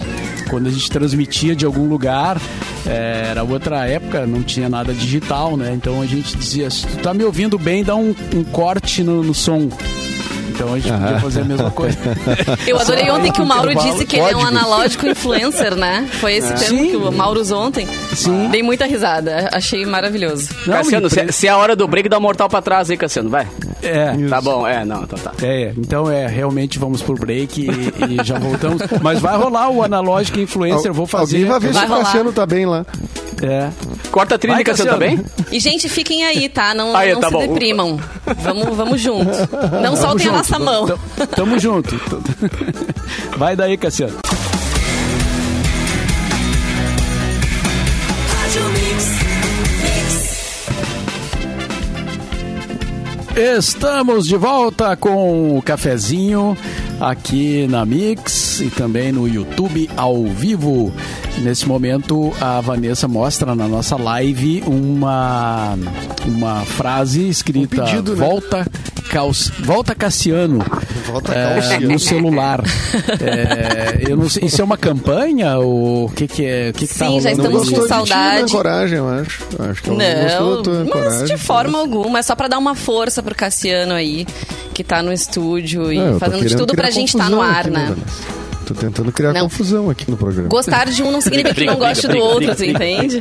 Quando a gente transmitia de algum lugar, é, era outra época, não tinha nada digital, né? Então a gente dizia, se tu tá me ouvindo bem, dá um, um corte no, no som. Então a gente podia fazer a mesma coisa. Eu adorei ontem que o Mauro disse que ele é um analógico influencer, né? Foi esse termo Sim. que o Mauro usou ontem. Sim. Dei muita risada. Achei maravilhoso. Não, Cassiano, se, pre- se é a hora do break, dá um mortal pra trás aí, Cassiano, vai. É. Tá bom, é, não, então tá. É, então é, realmente vamos por break e, e já voltamos. Mas vai rolar o analógico influencer, vou fazer. Alguém vai ver Vai se o rolar. Cassiano tá bem lá. É. Corta a trilha, Cassiano, tá bem? Cassiano. E, gente, fiquem aí, tá? Não, Aí, não tá se bom, deprimam. Vamos, vamos junto. Não Tamo soltem a junto, nossa mão. Tamo, tamo junto. Vai daí, Cassiano. Estamos de volta com o cafezinho. Aqui na Mix e também no YouTube ao vivo. Nesse momento, a Vanessa mostra na nossa live uma, uma frase escrita um pedido, né? Volta Caus, Volta Cassiano. Volta é, no celular. É, eu não sei, isso é uma campanha? Ou o que, que é? O que, que tá Sim, tá já estamos com saudade. De coragem, eu acho. acho que não, não mas de forma mas... alguma. É só pra dar uma força pro Cassiano aí, que tá no estúdio e é, fazendo de tudo pra gente estar tá no ar, né? né? Tô tentando criar não. confusão aqui no programa. Gostar de um não significa que não goste do outro, você entende?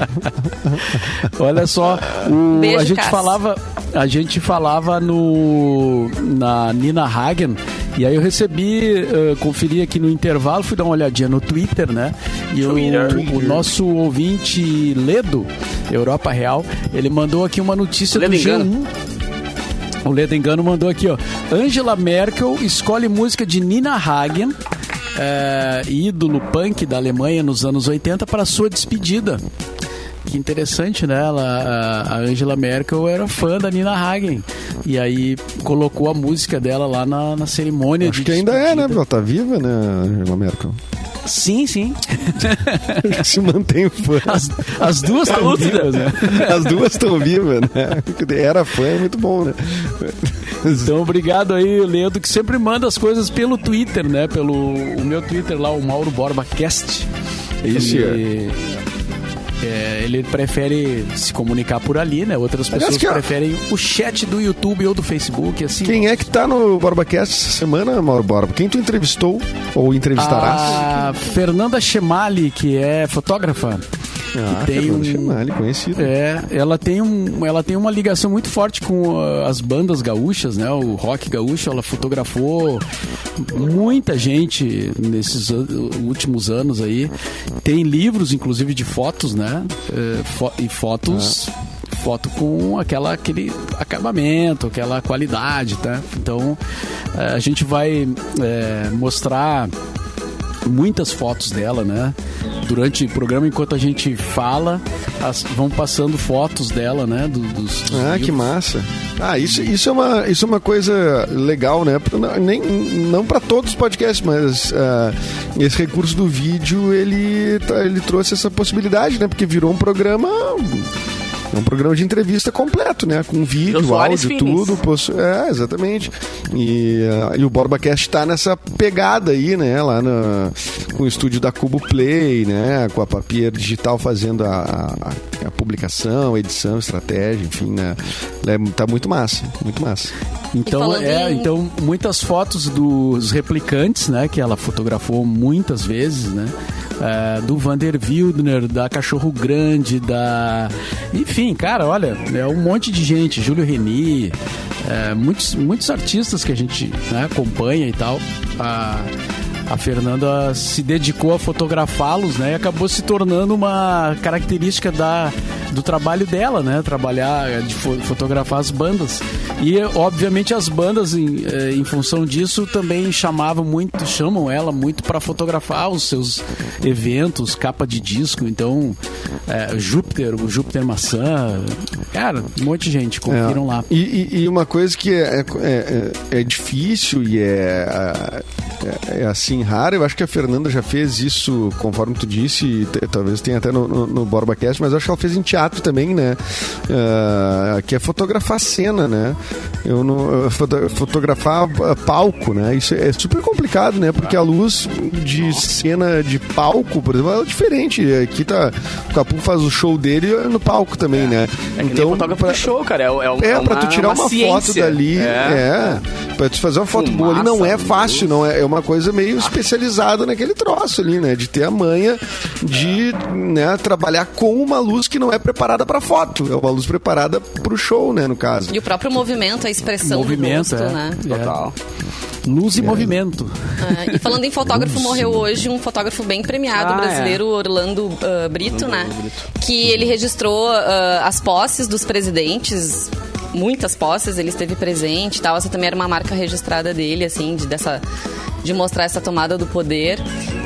Olha só, o, Beijo, a gente falava, a gente falava no na Nina Hagen e aí eu recebi, uh, conferi aqui no intervalo, fui dar uma olhadinha no Twitter, né? E o, o, nosso ouvinte Ledo, Europa Real, ele mandou aqui uma notícia Ledo do G1. O Ledo Engano mandou aqui, ó. Angela Merkel escolhe música de Nina Hagen é, ídolo punk da Alemanha nos anos 80 para sua despedida. Que interessante, né? Ela, a Angela Merkel era fã da Nina Hagen. E aí colocou a música dela lá na, na cerimônia Acho de que ainda é, né? Ela tá viva, né, Angela Merkel? Sim, sim. Se mantém fã. As, as duas estão vivas, né? As duas estão vivas, né? Era fã, é muito bom, né? Então, obrigado aí, Leandro, que sempre manda as coisas pelo Twitter, né? Pelo o meu Twitter lá, o Mauro Borba Cast. Isso Ele, é, ele prefere se comunicar por ali, né? Outras pessoas que, preferem o chat do YouTube ou do Facebook, assim. Quem é que tá no BorbaCast essa semana, Mauro Borba? Quem tu entrevistou ou entrevistarás? A Fernanda Chemali, que é fotógrafa. Ah, tem um, Chemali, conhecido. É, ela tem, um, ela tem uma ligação muito forte com uh, as bandas gaúchas, né? O rock gaúcho, ela fotografou muita gente nesses últimos anos aí. Tem livros, inclusive, de fotos, né? É, e fotos... Ah foto com aquela, aquele acabamento, aquela qualidade, tá? Então é, a gente vai é, mostrar muitas fotos dela, né? Durante o programa, enquanto a gente fala, as, vão passando fotos dela, né? Do, dos, dos ah, livros. que massa! Ah, isso, isso, é uma, isso é uma coisa legal, né? Não, nem, não para todos os podcasts, mas uh, esse recurso do vídeo, ele, tá, ele trouxe essa possibilidade, né? Porque virou um programa é um programa de entrevista completo, né? Com vídeo, áudio, tudo. Posso... É, exatamente. E, uh, e o BorbaCast está nessa pegada aí, né? Lá no, com o estúdio da Cubo Play, né? Com a Papier Digital fazendo a, a, a publicação, edição, estratégia, enfim, né? É, tá muito massa, muito massa. Então, é, em... então muitas fotos dos replicantes, né? Que ela fotografou muitas vezes, né? É, do Vander Wildner, da Cachorro Grande, da. Enfim, cara, olha, é um monte de gente, Júlio Reni, é, muitos, muitos artistas que a gente né, acompanha e tal. A, a Fernanda se dedicou a fotografá-los, né? E acabou se tornando uma característica da, do trabalho dela, né? Trabalhar, de fo fotografar as bandas. E, obviamente, as bandas, em, eh, em função disso, também chamavam muito, chamam ela muito para fotografar os seus eventos, capa de disco. Então, é, Júpiter, o Júpiter Maçã, cara, um monte de gente, confiram é. lá. E, e, e, uma coisa que é, é, é, é difícil e é, é, é assim, rara. Eu acho que a Fernanda já fez isso, conforme tu disse, talvez tenha até no, no, no BorbaCast, mas eu acho que ela fez em teatro também, né? Uh, que é fotografar cena, né? Eu não, fotografar palco, né? Isso é super complicado, né? Porque a luz de cena de palco, por exemplo, é diferente. Aqui tá. O Capu faz o show dele no palco também, né? É então, fotógrafo pra, show, cara. É, é, é, pra tu tirar uma, uma foto dali. É. é. Pra tu fazer uma foto Fumaça, boa ali não é fácil, não é, é uma coisa meio especializado naquele troço ali, né? De ter a manha de né, trabalhar com uma luz que não é preparada para foto. É uma luz preparada para o show, né? No caso. E o próprio movimento, a expressão movimento, do rosto, é. né? É. Total. Luz e é. movimento. É, e falando em fotógrafo, Luz. morreu hoje um fotógrafo bem premiado ah, brasileiro, é. Orlando uh, Brito, Orlando né? Brito. Que ele registrou uh, as posses dos presidentes muitas posses, ele esteve presente e tal. Essa também era uma marca registrada dele, assim, de, dessa, de mostrar essa tomada do poder.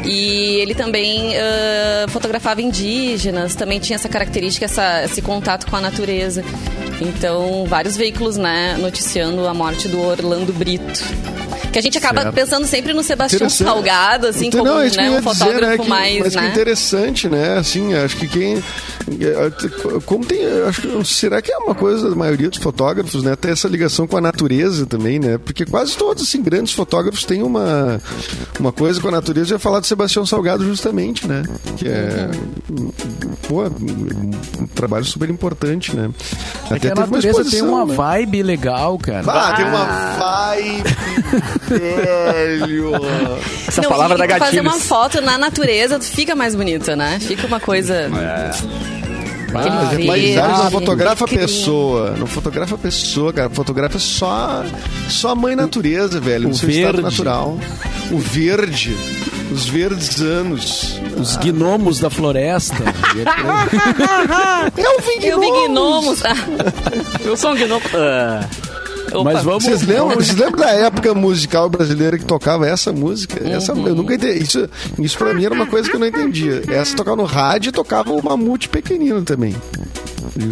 E ele também uh, fotografava indígenas, também tinha essa característica, essa, esse contato com a natureza. Então, vários veículos, né, noticiando a morte do Orlando Brito. Que a gente acaba Certo. pensando sempre no Sebastião. Salgado, assim, Então, como não, que né, um ia dizer, fotógrafo né, que- mais, mas que né? interessante, né? Assim, acho que quem. é, Como tem. Acho, que- será que é uma coisa da maioria dos fotógrafos, né? Ter essa ligação com a natureza também, né? Porque quase todos, assim, grandes fotógrafos têm uma, uma coisa com a natureza. Eu ia falar do Sebastião Salgado justamente, né? Que é. Pô, um trabalho super importante, né? É que a natureza tem uma né? vibe legal, cara. Ah, tem uma vibe, velho. Essa Não, palavra e da tu fazer gatilhos. uma foto na natureza fica mais bonita, né? Fica uma coisa... Ah, mas é verde, paisagens não verde, fotografa a cria. pessoa. Não fotografa a pessoa, cara. Fotografa só, só a mãe natureza, velho. o no seu estado verde. natural. O verde. Os verdes anos. Os gnomos da floresta. É o Ving Eu vi gnomos? Eu sou um gnomo. Ah, Opa. Mas vamos. Vocês lembram, vocês lembram da época musical brasileira que tocava essa música? Essa, eu nunca entendi. Isso, isso pra mim era uma coisa que eu não entendia. Essa tocava no rádio e tocava o mamute pequenino também.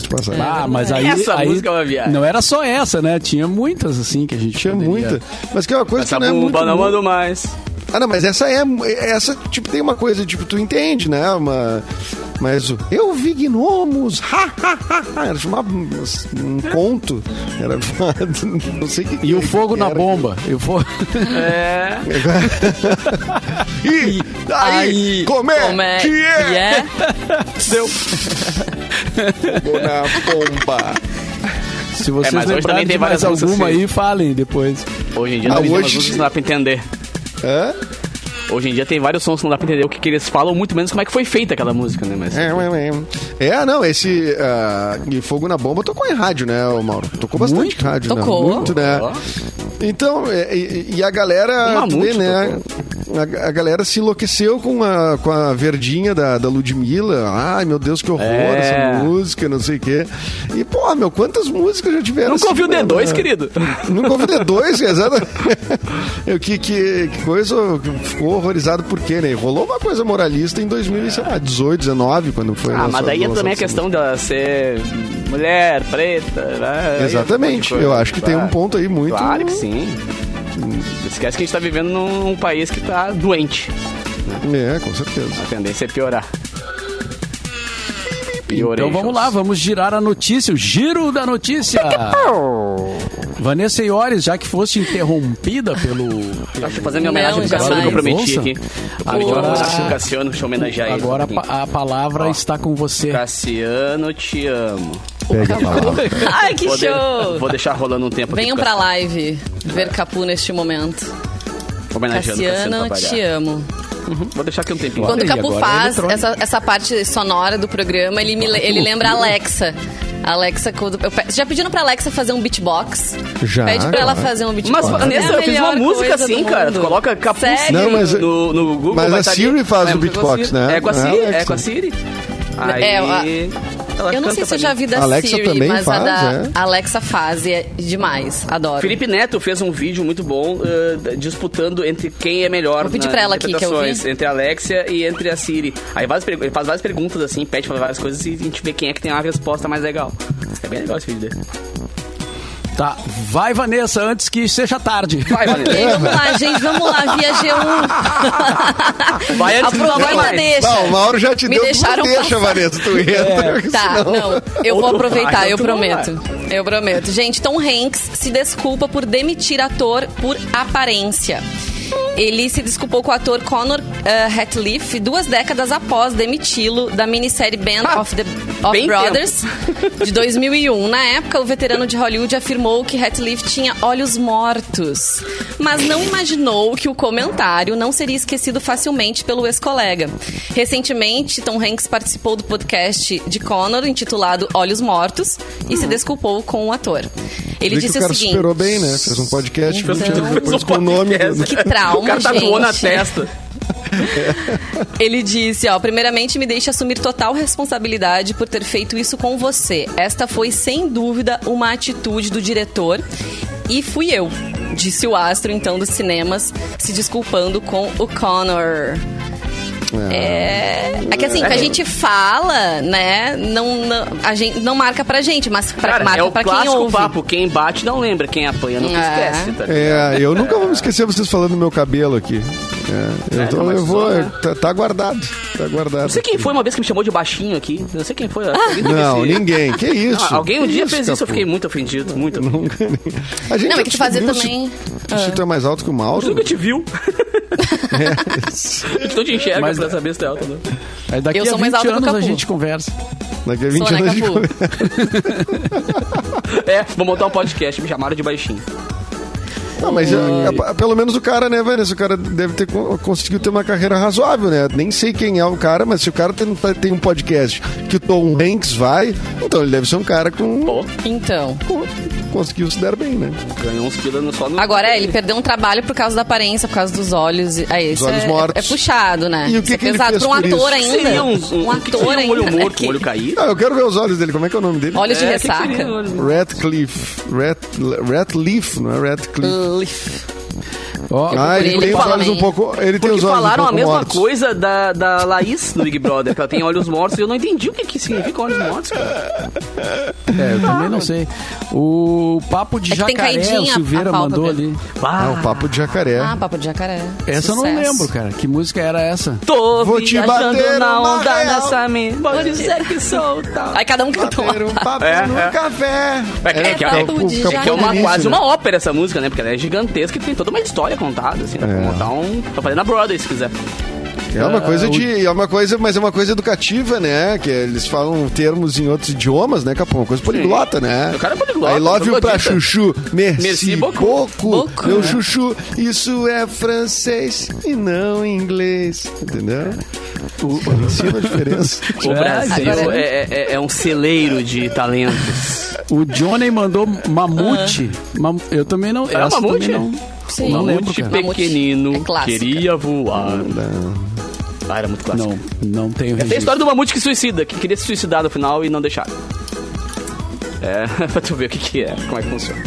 Passagem. Ah, mas aí, Essa aí música é uma viagem. não era só essa, né? Tinha muitas assim que a gente Tinha poderia- muita. Mas que é uma coisa essa que não é muito. não mando mais. Ah, não, mas essa é. Essa, tipo, tem uma coisa, tipo, tu entende, né? Uma. Mas o. Eu vi gnomos! Ha, ha, ha, ha. Era uma, um conto. Era. Não sei o que. E o fogo que na era. bomba. E o fogo... É. E aí, como é, Como é que é? que é? Deu. Fogo na bomba. Se vocês É, mas hoje lembrarem também tem de mais várias músicas alguma assim. aí, falem depois. Hoje em dia Ah, não hoje- dá pra entender. Hã? Hoje em dia tem vários sons que não dá pra entender o que, que eles falam, muito menos como é que foi feita aquela música, né? Mas. É, é, é. É, não, esse. e Fogo na Bomba tocou em rádio, né, Mauro? Tocou bastante Muito? rádio, Tocou. né? Muito, né? Então, é, e, e a galera, Mamute vê, né? A, a galera se enlouqueceu com a, com a verdinha da, da Ludmilla. Ai, meu Deus, que horror É. essa música, não sei o quê. E, pô, meu, quantas músicas já tiveram Nunca ouviu o né, D2, né? querido? Nunca ouvi D2, exato. Eu, que, que, que coisa, ficou horrorizado por quê, né? Rolou uma coisa moralista em 2018, 19, quando foi Ah, mas daí é também a questão dela ser mulher, preta. né? Exatamente. É Eu acho que tem um ponto aí muito- Claro que sim. Esquece que a gente tá vivendo num país que tá doente. É, com certeza. A tendência é piorar. Então vamos lá, vamos girar a notícia, o giro da notícia. Vanessa Iores, já que foste interrompida pelo. Deixa eu fazer minha homenagem pro Cassiano que eu prometi aqui. Agora- Agora, o Cassiano, deixa eu homenagear ele. Agora a, um a palavra Ó. está com você. Cassiano, te amo. Pega a palavra. Ai, que Vou, de- show! vou deixar rolando um tempo aqui Venham pra live ver Capu neste momento. Cassiano, homenageando o Cassiano Cassiano, te variar. Amo. Vou deixar aqui um tempinho. Quando o Capu agora é faz eletrônico. essa, essa parte sonora do programa, ele, me, le- ele lembra a Alexa. Alexa, quando eu pe- já pediram pra Alexa fazer um beatbox? Já, Pede pra ela claro. fazer um beatbox. Mas, Vanessa, É a eu fiz uma melhor música coisa assim, cara. Tu coloca capuz Sério? Não, mas- no, no Google. Mas vai a Siri ali. faz É, o beatbox, né? É com a é Siri. Alexa. É com a Siri. Aí, É, a- ela Eu não sei se eu já vi da A Alexa Siri, também mas faz, a da é? Alexa faz e é demais. Adoro. Felipe Neto fez um vídeo muito bom eh, disputando entre quem é melhor Vou pedir pra ela aqui, que eu vi. entre a Alexia e entre a Siri. Aí várias ele faz várias perguntas assim, pede pra várias coisas e a gente vê quem é que tem a resposta mais legal. É bem legal esse vídeo dele. Tá, vai Vanessa, antes que seja tarde. Vai, Vanessa. aí, vamos lá, gente, vamos lá, via G1. Vai antes vai deixa. Não, o Mauro já te Me deu deixaram deixa, passar. Vanessa, tu entra. Tá, senão- não, eu vou aproveitar, eu prometo. Eu prometo. Gente, Tom Hanks se desculpa por demitir ator por aparência. Ele se desculpou com o ator Conor uh, Hatliff duas décadas após demiti-lo da minissérie Band Ah, of, the, of Brothers de 2001. Na época, o veterano de Hollywood afirmou que Hatliff tinha olhos mortos, mas não imaginou que o comentário não seria esquecido facilmente pelo ex-colega. Recentemente, Tom Hanks participou do podcast de Conor intitulado Olhos Mortos e se desculpou com o ator. Ele Vê que disse o cara o seguinte: superou bem, né? Fez um podcast Então- 20 anos Fez depois um com o nome. podcast. Que trauma, O cara tatuou na testa. Ele disse, ó, primeiramente me deixe assumir total responsabilidade por ter feito isso com você. Esta foi sem dúvida uma atitude do diretor e fui eu, disse o astro então dos cinemas, se desculpando com o Connor. É. É que assim, o que a gente fala, né, não, não, a gente, não marca pra gente, mas pra, Cara, marca é o pra quem ouve. papo. Quem bate não lembra, quem apanha nunca É. esquece. Tá ligado? É, eu nunca vou me esquecer vocês falando do meu cabelo aqui. É, eu, É, tô- não, eu vou. né? tá, tá guardado. Tá guardado. Não sei quem foi uma vez que me chamou de baixinho aqui. Não sei quem foi. Deve Não, ninguém. Que isso? Ah, alguém um Que dia fez isso, eu fiquei muito ofendido. Muito ofendido. A gente Não, é que fazia descobriu também. Se, se tu é mais alto que o Mauro. Nunca te viu. Então te enxerga Mas- pra saber se tu é alto ou não. Aí daqui Eu a sou mais 20 alta que o anos a gente conversa. Daqui a 20 Sou, anos a gente come- É, vou montar um podcast, me chamaram de baixinho. Não, mas é, é, pelo menos o cara, né, Vanessa? O cara deve ter con- conseguido ter uma carreira razoável, né? Nem sei quem é o cara, mas se o cara tem, tem um podcast que o Tom Hanks vai, então ele deve ser um cara com. Pô, Então. com- conseguiu se dar bem, né? ganhou uns no- só no... Agora é, ele perdeu um trabalho por causa da aparência, por causa dos olhos. e- Aí, isso olhos é, mortos. é puxado, né? E o que é que ele fez pra um ator isso? ainda. Um, um, um que que ator seria um olho ainda. né, morto, um que- olho caído. Ah, eu quero ver os olhos dele. Como é que é o nome dele? Olhos de É, que que ressaca. olho- Ratcliffe. Rat, Ratcliffe, não é Ratcliffe. Ó, Ah, ele ele tem os fala olhos um pouco. Ele tem Porque os olhos falaram um a pouco mesma mortos. coisa da, da Laís no Big Brother, que ela tem olhos mortos e eu não entendi o que, que significa olhos mortos, cara. é, eu também não sei. O papo de É jacaré, o a- Silveira a mandou ali. Ah, o papo de jacaré. Ah, papo de jacaré. Essa eu não Sucesso. lembro, cara. Que música era essa? Tô Vou te viajando bater na uma onda real. dessa me... Pode dizer que sou tal. Aí cada um cantou Bater um uma. papo É, no é. café. É, que- é, é, de o- que é uma, quase uma ópera essa música, né? Porque ela é gigantesca e tem toda uma história contada, assim. Dá pra montar um... Pra fazer na Broadway, se quiser. É uma coisa Ah, o- de. É uma coisa, mas é uma coisa educativa, né? Que eles falam termos em outros idiomas, né, Capão? Uma coisa poliglota, né? O cara é poliglota, I love you pra chuchu. Merci, Merci beaucoup. beaucoup. Beaucoup. Meu chuchu, isso é francês e não inglês. Entendeu? O, ensina a diferença. O É, Brasil agora- é, é- é um celeiro de talentos. O Johnny mandou Mamute. Mam- Eu também não. É Mamute? não. Sim. Não lembro, Mamute cara. Mamute pequenino é queria voar. Ah, era muito clássico. Não, não tenho Tem a história do mamute que suicida, que queria se suicidar no final e não deixaram. É, pra tu ver o que, que é, como é que funciona.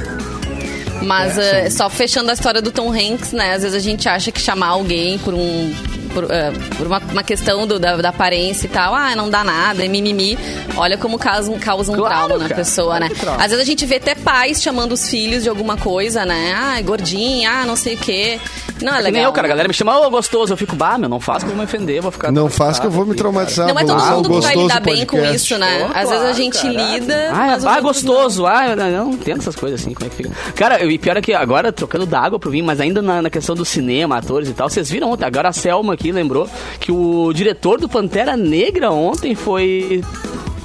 Mas eh, só fechando a história do Tom Hanks, né? Às vezes a gente acha que chamar alguém por um. Por, eh, por uma, uma questão do- da, da aparência e tal, ah, não dá nada, é mimimi. Olha como causa, um- causa um Claro, trauma na cara, pessoa, claro né? que trauma. Às vezes a gente vê até pais chamando os filhos de alguma coisa, né? Ah, gordinha, ah, não sei o quê. Não é Que legal. nem eu, cara, a galera me chama, ô gostoso, eu fico, bah, meu, não faz que eu vou me ofender, vou ficar. Não faz que eu vou me traumatizar. Não é todo mundo que vai lidar bem com podcast. isso, né? Pô, Às vezes a gente caralho. lida. Ah, ah gostoso. Ah, eu não, não entendo essas coisas assim, como é que fica. Cara, e pior é que agora, trocando da água pro vinho, mas ainda na, na questão do cinema, atores e tal, vocês viram ontem, agora a Selma aqui lembrou que o diretor do Pantera Negra ontem foi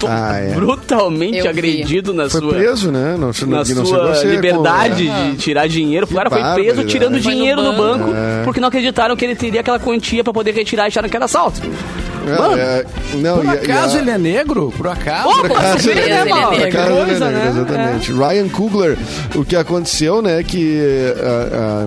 Ah, é. brutalmente Eu vi. agredido na Foi sua. preso, né? Não, não, na sua liberdade com- de tirar dinheiro. O cara foi preso tirando no dinheiro do banco. banco porque não acreditaram que ele teria aquela quantia pra poder retirar e acharam que era assalto. É, Mano, é, não, Por e- e acaso a- ele é negro? Por acaso? Ô, Com acaso ele é ele é negro. negro. Por acaso ele é negro, né? Exatamente. Ryan Coogler, o que aconteceu, né, que ah, ah,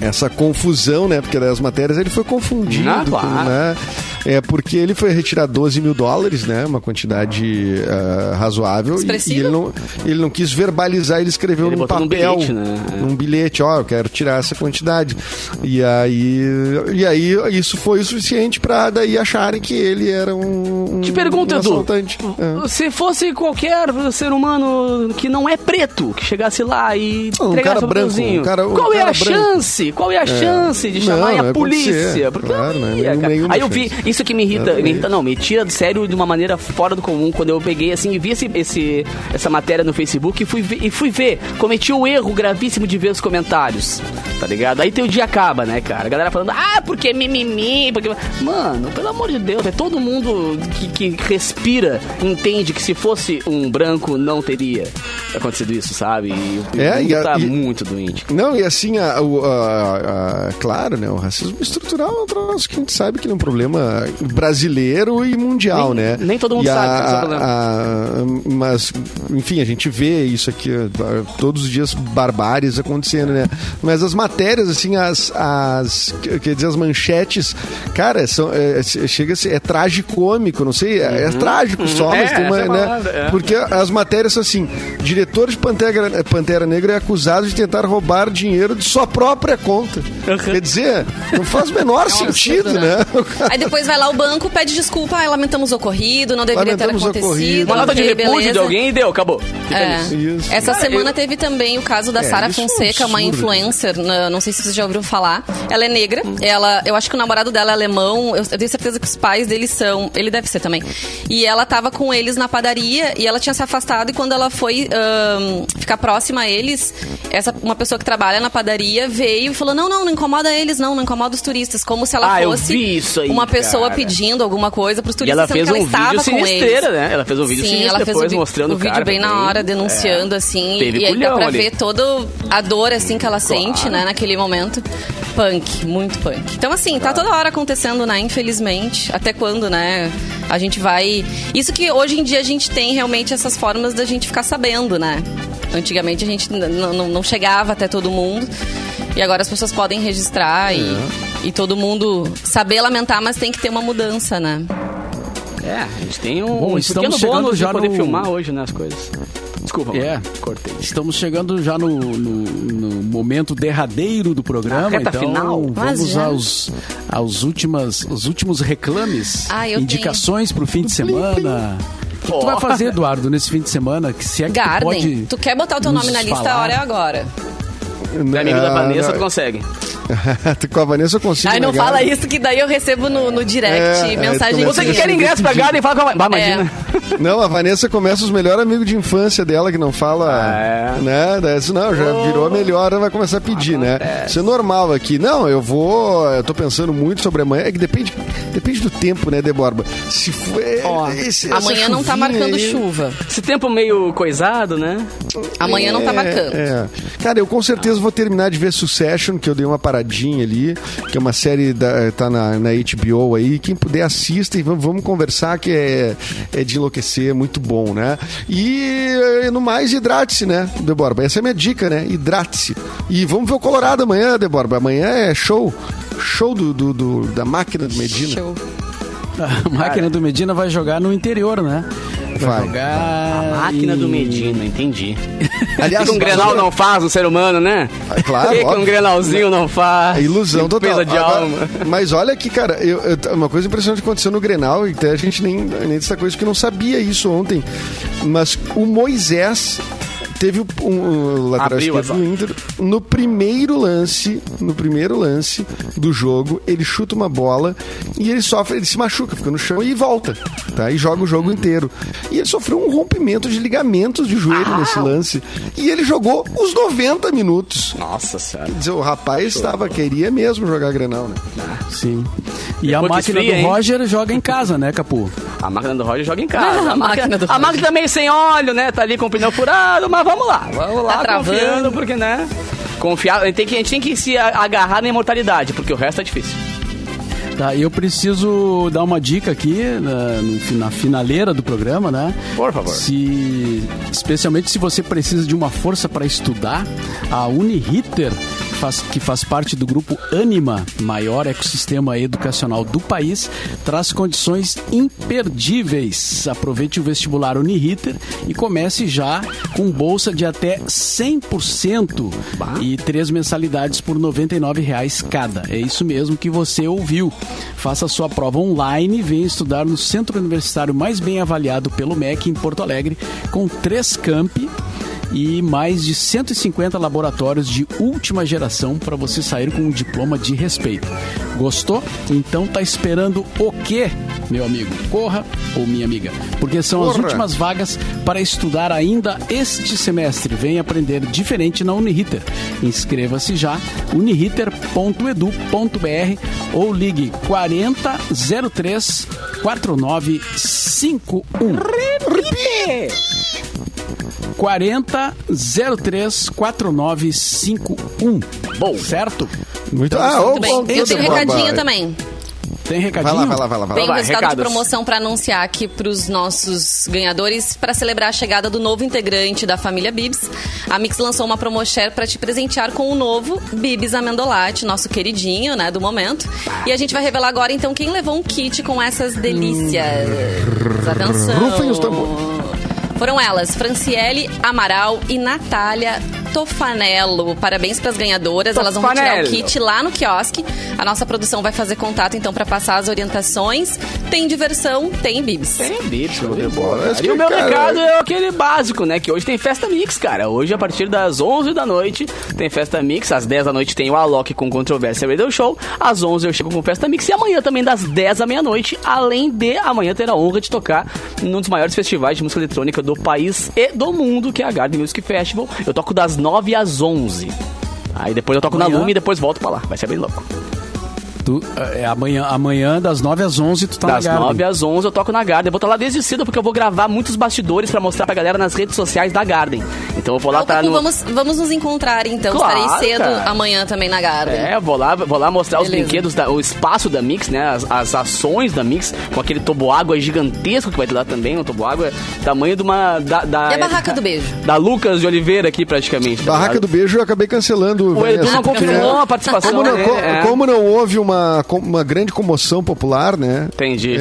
essa confusão, né, porque das matérias ele foi confundido, Ah, claro. com, né, é porque ele foi retirar 12 mil dólares, né, uma quantidade ah, razoável, e, Expressiva. e ele, não, ele não quis verbalizar, ele escreveu Ele num botou num papel, bilhete, né? É. num bilhete, ó, eu quero tirar essa quantidade. E aí, e aí isso foi o suficiente pra daí acharem que ele era um, um Te pergunto, um Edu. É. Se fosse qualquer ser humano que não é preto, que chegasse lá e Um entregasse cara o branco, um cara- um qual é a branco. chance? Qual é a chance de chamar não a é polícia? Porque claro, não é Aí eu vi. Isso que me irrita, me irrita, não, me tira do sério de uma maneira fora do comum, quando eu peguei assim e vi esse, esse- essa matéria no Facebook e fui, ver, e fui ver, cometi o erro gravíssimo de ver os comentários, tá ligado? Aí teu dia acaba, né, cara? A galera falando, ah, porque mimimi, porque... Mano, pelo amor de Deus, é todo mundo que, que respira entende que se fosse um branco não teria acontecido isso, sabe? E o É, e a- tá e- muito doente. Não, e assim, a, a- a- claro, né? O racismo estrutural é um troço que a gente sabe que é um problema brasileiro e mundial, Nem- né? nem todo mundo E sabe é a- problema. a- mas, enfim, a gente vê isso aqui todos os dias barbáries acontecendo, né? Mas as matérias, assim, as, as quer dizer, as manchetes, cara, são, é, é- chega a ser, é tragicômico, não sei, é, é trágico só, É, mas tem uma, é né? palavra, é. Porque as matérias são assim: diretor de Pantera, Pantera Negra é acusado de tentar roubar dinheiro de sua própria conta. Quer dizer, não faz o menor É um sentido, absurdo, né? Aí depois vai vai lá ao banco, pede desculpa, ai, lamentamos o ocorrido, não deveria Lamentamos o ter acontecido. Uma nota de repúdio de beleza. alguém e deu, acabou. Fica É. Isso. Essa Cara, semana eu- teve também o caso da É, Sara isso é um Fonseca, uma influencer, na- não sei se vocês já ouviram falar. Ela é negra, ela, eu acho que o namorado dela é alemão, eu, eu tenho certeza que os pais dele são, ele deve ser também. E ela tava com eles na padaria e ela tinha se afastado e quando ela foi ahn, ficar próxima a eles, essa uma pessoa que trabalha na padaria veio e falou: "Não, não, não incomoda eles, não, não incomoda os turistas", como se ela Ah, eu fosse vi isso aí, uma pessoa cara. pedindo alguma coisa pros E turistas, ela sendo fez que ela um estava vídeo com eles. né? Ela fez um vídeo Sim, ela fez depois o, mostrando o vídeo cara bem na hora, denunciando, É. assim. Teve e aí dá pra ali. ver toda a dor, assim, que ela sente, né, naquele momento. Punk, muito punk. Então, assim, tá toda hora acontecendo, né, infelizmente. Até quando, né, a gente vai... Isso que hoje em dia a gente tem realmente essas formas da gente ficar sabendo, né? Antigamente a gente não chegava até todo mundo. E agora as pessoas podem registrar É. e, e todo mundo saber lamentar, mas tem que ter uma mudança, né? É, a gente tem um Bom, pequeno estamos chegando bônus já de poder no- filmar hoje, né, as coisas. Desculpa, É. cortei. Estamos chegando já no, no- no momento derradeiro do programa, então final. Vamos já. aos, aos, últimas, os últimos reclames, Ah, eu indicações para o fim de semana. O que tu vai fazer, Eduardo, nesse fim de semana? Que se é que tu Garden. pode Tu quer botar o teu nome na lista? falar? A hora é agora. Tu é amigo da Vanessa, não. tu consegue. Com a Vanessa eu consigo. Ai, não negar. fala isso que daí eu recebo no, no direct É, é, mensagem. Você que quer ingresso pra Garden, fala com a... Bah, imagina. Não, a Vanessa começa os melhores amigos de infância dela, que não fala. Ah, é? Né? Não, já virou a melhor, ela vai começar a pedir, né? Isso é normal aqui. Não, eu vou. Eu tô pensando muito sobre amanhã. É que depende, depende do tempo, né, Deborba? Se for. Ó, esse- amanhã não tá marcando aí- chuva. Esse tempo meio coisado, né? Amanhã não tá É, marcando. é. Cara, eu com certeza vou terminar de ver Succession, que eu dei uma paradinha ali, que é uma série da, tá na, na HBO aí. Quem puder assista e vamos, conversar, que é, é de enlouquecer, é muito bom, né? E eh, no mais, hidrate-se, né, Deborba? Essa é a minha dica, né? Hidrate-se. E vamos ver o Colorado amanhã, Deborba. Amanhã é show. Show do, do- do- da máquina do Medina. Show. A máquina do Medina vai jogar no interior, né? Vai. jogar. Máquina em- do Medina, entendi. Aliás, O que um Grenal não faz no ser humano, né? Ah, claro, O que, que um. Grenalzinho não faz? É ilusão total. De Agora, alma. Mas olha aqui, cara, eu- eu- uma coisa impressionante que aconteceu no Grenal, e até a gente nem, nem destacou isso, que não sabia isso ontem. Mas o Moisés teve um, um lateral Abriu esquerdo do Inter. No primeiro lance, no primeiro lance do jogo, ele chuta uma bola e ele sofre, ele se machuca, fica no chão e volta, tá? E joga o jogo inteiro. E ele sofreu um rompimento de ligamentos de joelho nesse lance. E ele jogou os 90 minutos. Nossa senhora. Quer dizer, o rapaz estava, queria mesmo jogar Grenal, né? Sim. E a Depois que máquina esfria, do hein? Roger joga em casa, né, Capu? A máquina do Roger joga em casa. A a, máquina, máquina do a máquina tá meio sem óleo, né? Tá ali com o pneu furado, mas vamos lá. Vamos lá, Tá travando. confiando, porque, né? Confiar, a gente, tem que, a gente tem que se agarrar na imortalidade, porque o resto é difícil. Tá, eu preciso dar uma dica aqui na, fi- na finaleira do programa, né? Por favor. Se, especialmente se você precisa de uma força para estudar, a Uniriter, faz- que faz parte do grupo Anima, maior ecossistema educacional do país, traz condições imperdíveis. Aproveite o vestibular Uniriter e comece já com bolsa de até 100% e três mensalidades por 99 reais cada. É isso mesmo que você ouviu. Faça sua prova online e venha estudar no centro universitário mais bem avaliado pelo MEC em Porto Alegre, com três campi e mais de 150 laboratórios de última geração para você sair com um diploma de respeito. Gostou? Então tá esperando o quê, meu amigo? Corra ou minha amiga, porque são as Corra. últimas vagas para estudar ainda este semestre. Vem aprender diferente na Uniriter. Inscreva-se já uniriter.edu.br ou ligue 4003 4951. 40 03 4951. Bom. Certo? Muito, ah, Muito bem. ô, Eu tenho um recadinho também. Tem recadinho? Vai lá, vai lá, vai lá. Vai Tem lá. um vai, resultado recados. de promoção para anunciar aqui para os nossos ganhadores para celebrar a chegada do novo integrante da família Bibs. A Mix lançou uma promoshare para te presentear com o novo Bibs Amendolate, nosso queridinho, né, do momento. E a gente vai revelar agora então quem levou um kit com essas delícias. Atenção. Rufem os tambores. Foram elas, Franciele Amaral e Natália Tofanello. Parabéns pras ganhadoras. Elas vão retirar o kit lá no quiosque. A nossa produção vai fazer contato, então, para passar as orientações. Tem diversão, tem bibs. Tem bibs, show de bola. E o meu cara... recado é aquele básico, né? Que hoje tem festa mix, cara. Hoje, a partir das 11 da noite, tem festa mix. Às 10 da noite tem o Alok com Controvérsia Radio Show. Às 11 eu chego com festa mix. E amanhã também, das 10 à meia-noite. Além de amanhã ter a honra de tocar num dos maiores festivais de música eletrônica do país e do mundo, que é a Garden Music Festival. Eu toco das 9 às 11. Aí depois eu toco amanhã? na Lume e depois volto pra lá. Vai ser bem louco. Tu, é, amanhã, amanhã, das 9 às 11, tu tá das na Garden. Das 9 às 11 eu toco na Garden. Eu vou estar lá desde cedo porque eu vou gravar muitos bastidores pra mostrar pra galera nas redes sociais da Garden. Então eu vou lá estar tá no... Vamos, vamos nos encontrar então. Claro, Estarei cedo cara. amanhã também na Garden. É, vou lá, vou lá mostrar Beleza. os brinquedos, da, o espaço da Mix, né? As, as ações da Mix, com aquele toboágua gigantesco que vai ter lá também. Um toboágua tamanho de uma... Da, da, e a Barraca é, do Beijo? Da Lucas de Oliveira aqui, praticamente. Tá Barraca do Beijo eu acabei cancelando. O Edu não confirmou a participação. Como não, né? como, como não houve uma, uma grande comoção popular, né? Entendi.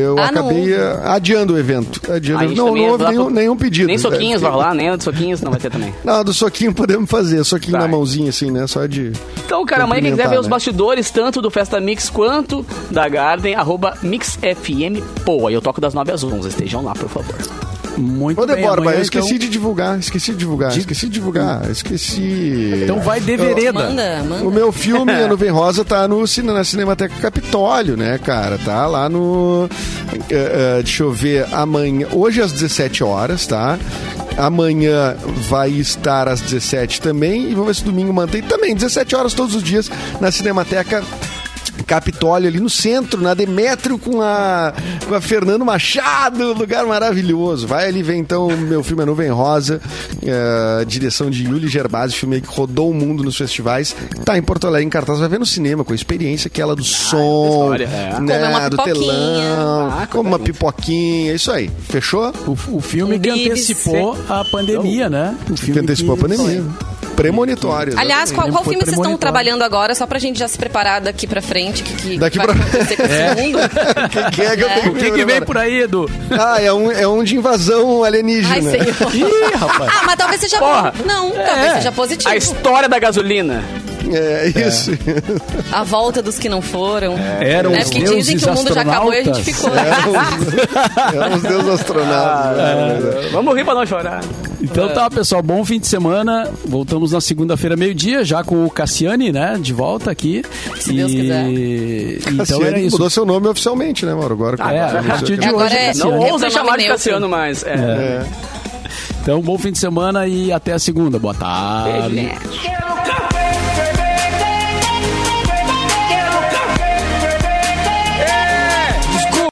Eu ah, acabei não. Eh, adiando o evento. Adiando. Não, não houve nenhum, nenhum, pedido. Nem soquinhos é, vai rolar, nem a do soquinhos não vai ter também. Não, do soquinho podemos fazer, soquinho vai. na mãozinha assim, né? Só de. Então, cara, amanhã quem quiser ver né? os bastidores, tanto do Festa Mix quanto da Garden, arroba MixFM Pô. Aí eu toco das 9 às 11. Estejam lá, por favor. Muito Ô, bem. Amanhã, eu esqueci então... de divulgar, esqueci de divulgar, esqueci de divulgar, esqueci. Então vai de vereda. Manda, manda. O meu filme, A Nuvem Rosa, tá no, na Cinemateca Capitólio, né, cara? Tá lá no... Uh, uh, deixa eu ver, amanhã... Hoje às 17 horas, tá? Amanhã vai estar às 17 também. E vamos ver se domingo mantém também. 17 horas todos os dias na Cinemateca Capitólio, ali no centro, na Demétrio com a, com a Fernando Machado, lugar maravilhoso. Vai ali ver então meu filme A Nuvem Rosa, uh, direção de Yuli Gerbasi, filme que rodou o mundo nos festivais. Tá em Porto Alegre, em cartaz, vai ver no cinema, com a experiência aquela do ah, som, é. né, do telão, ah, como uma pipoquinha, isso aí. Fechou? O, o filme que antecipou a pandemia, né? O filme que antecipou que... a pandemia premonitório. Aliás, qual, qual filme vocês estão trabalhando agora, só pra gente já se preparar daqui pra frente? Que, que daqui pra frente. É. que, que é que O que, que vem por aí, Edu? Ah, é um, é um de invasão alienígena. Ai, sei. Ih, rapaz. Ah, mas talvez seja Porra. bom. Não, é. talvez seja positivo. A história da gasolina. É, isso. É. A volta dos que não foram. É. Eram né? os Porque dizem que o mundo já acabou e a gente ficou. Eram os deuses astronautas. Ah, é. Vamos rir pra não chorar. Então tá, pessoal, bom fim de semana. Voltamos na segunda-feira, meio-dia, já com o Cassiane, né? De volta aqui. Se e... Deus quiser. Então Cassiane era isso. mudou seu nome oficialmente, né, Mauro? Agora, ah, é, a partir de hoje. É, não ousem chamar de Cassiano mais. É. É. Então, bom fim de semana e até a segunda. Boa tarde. Beijo,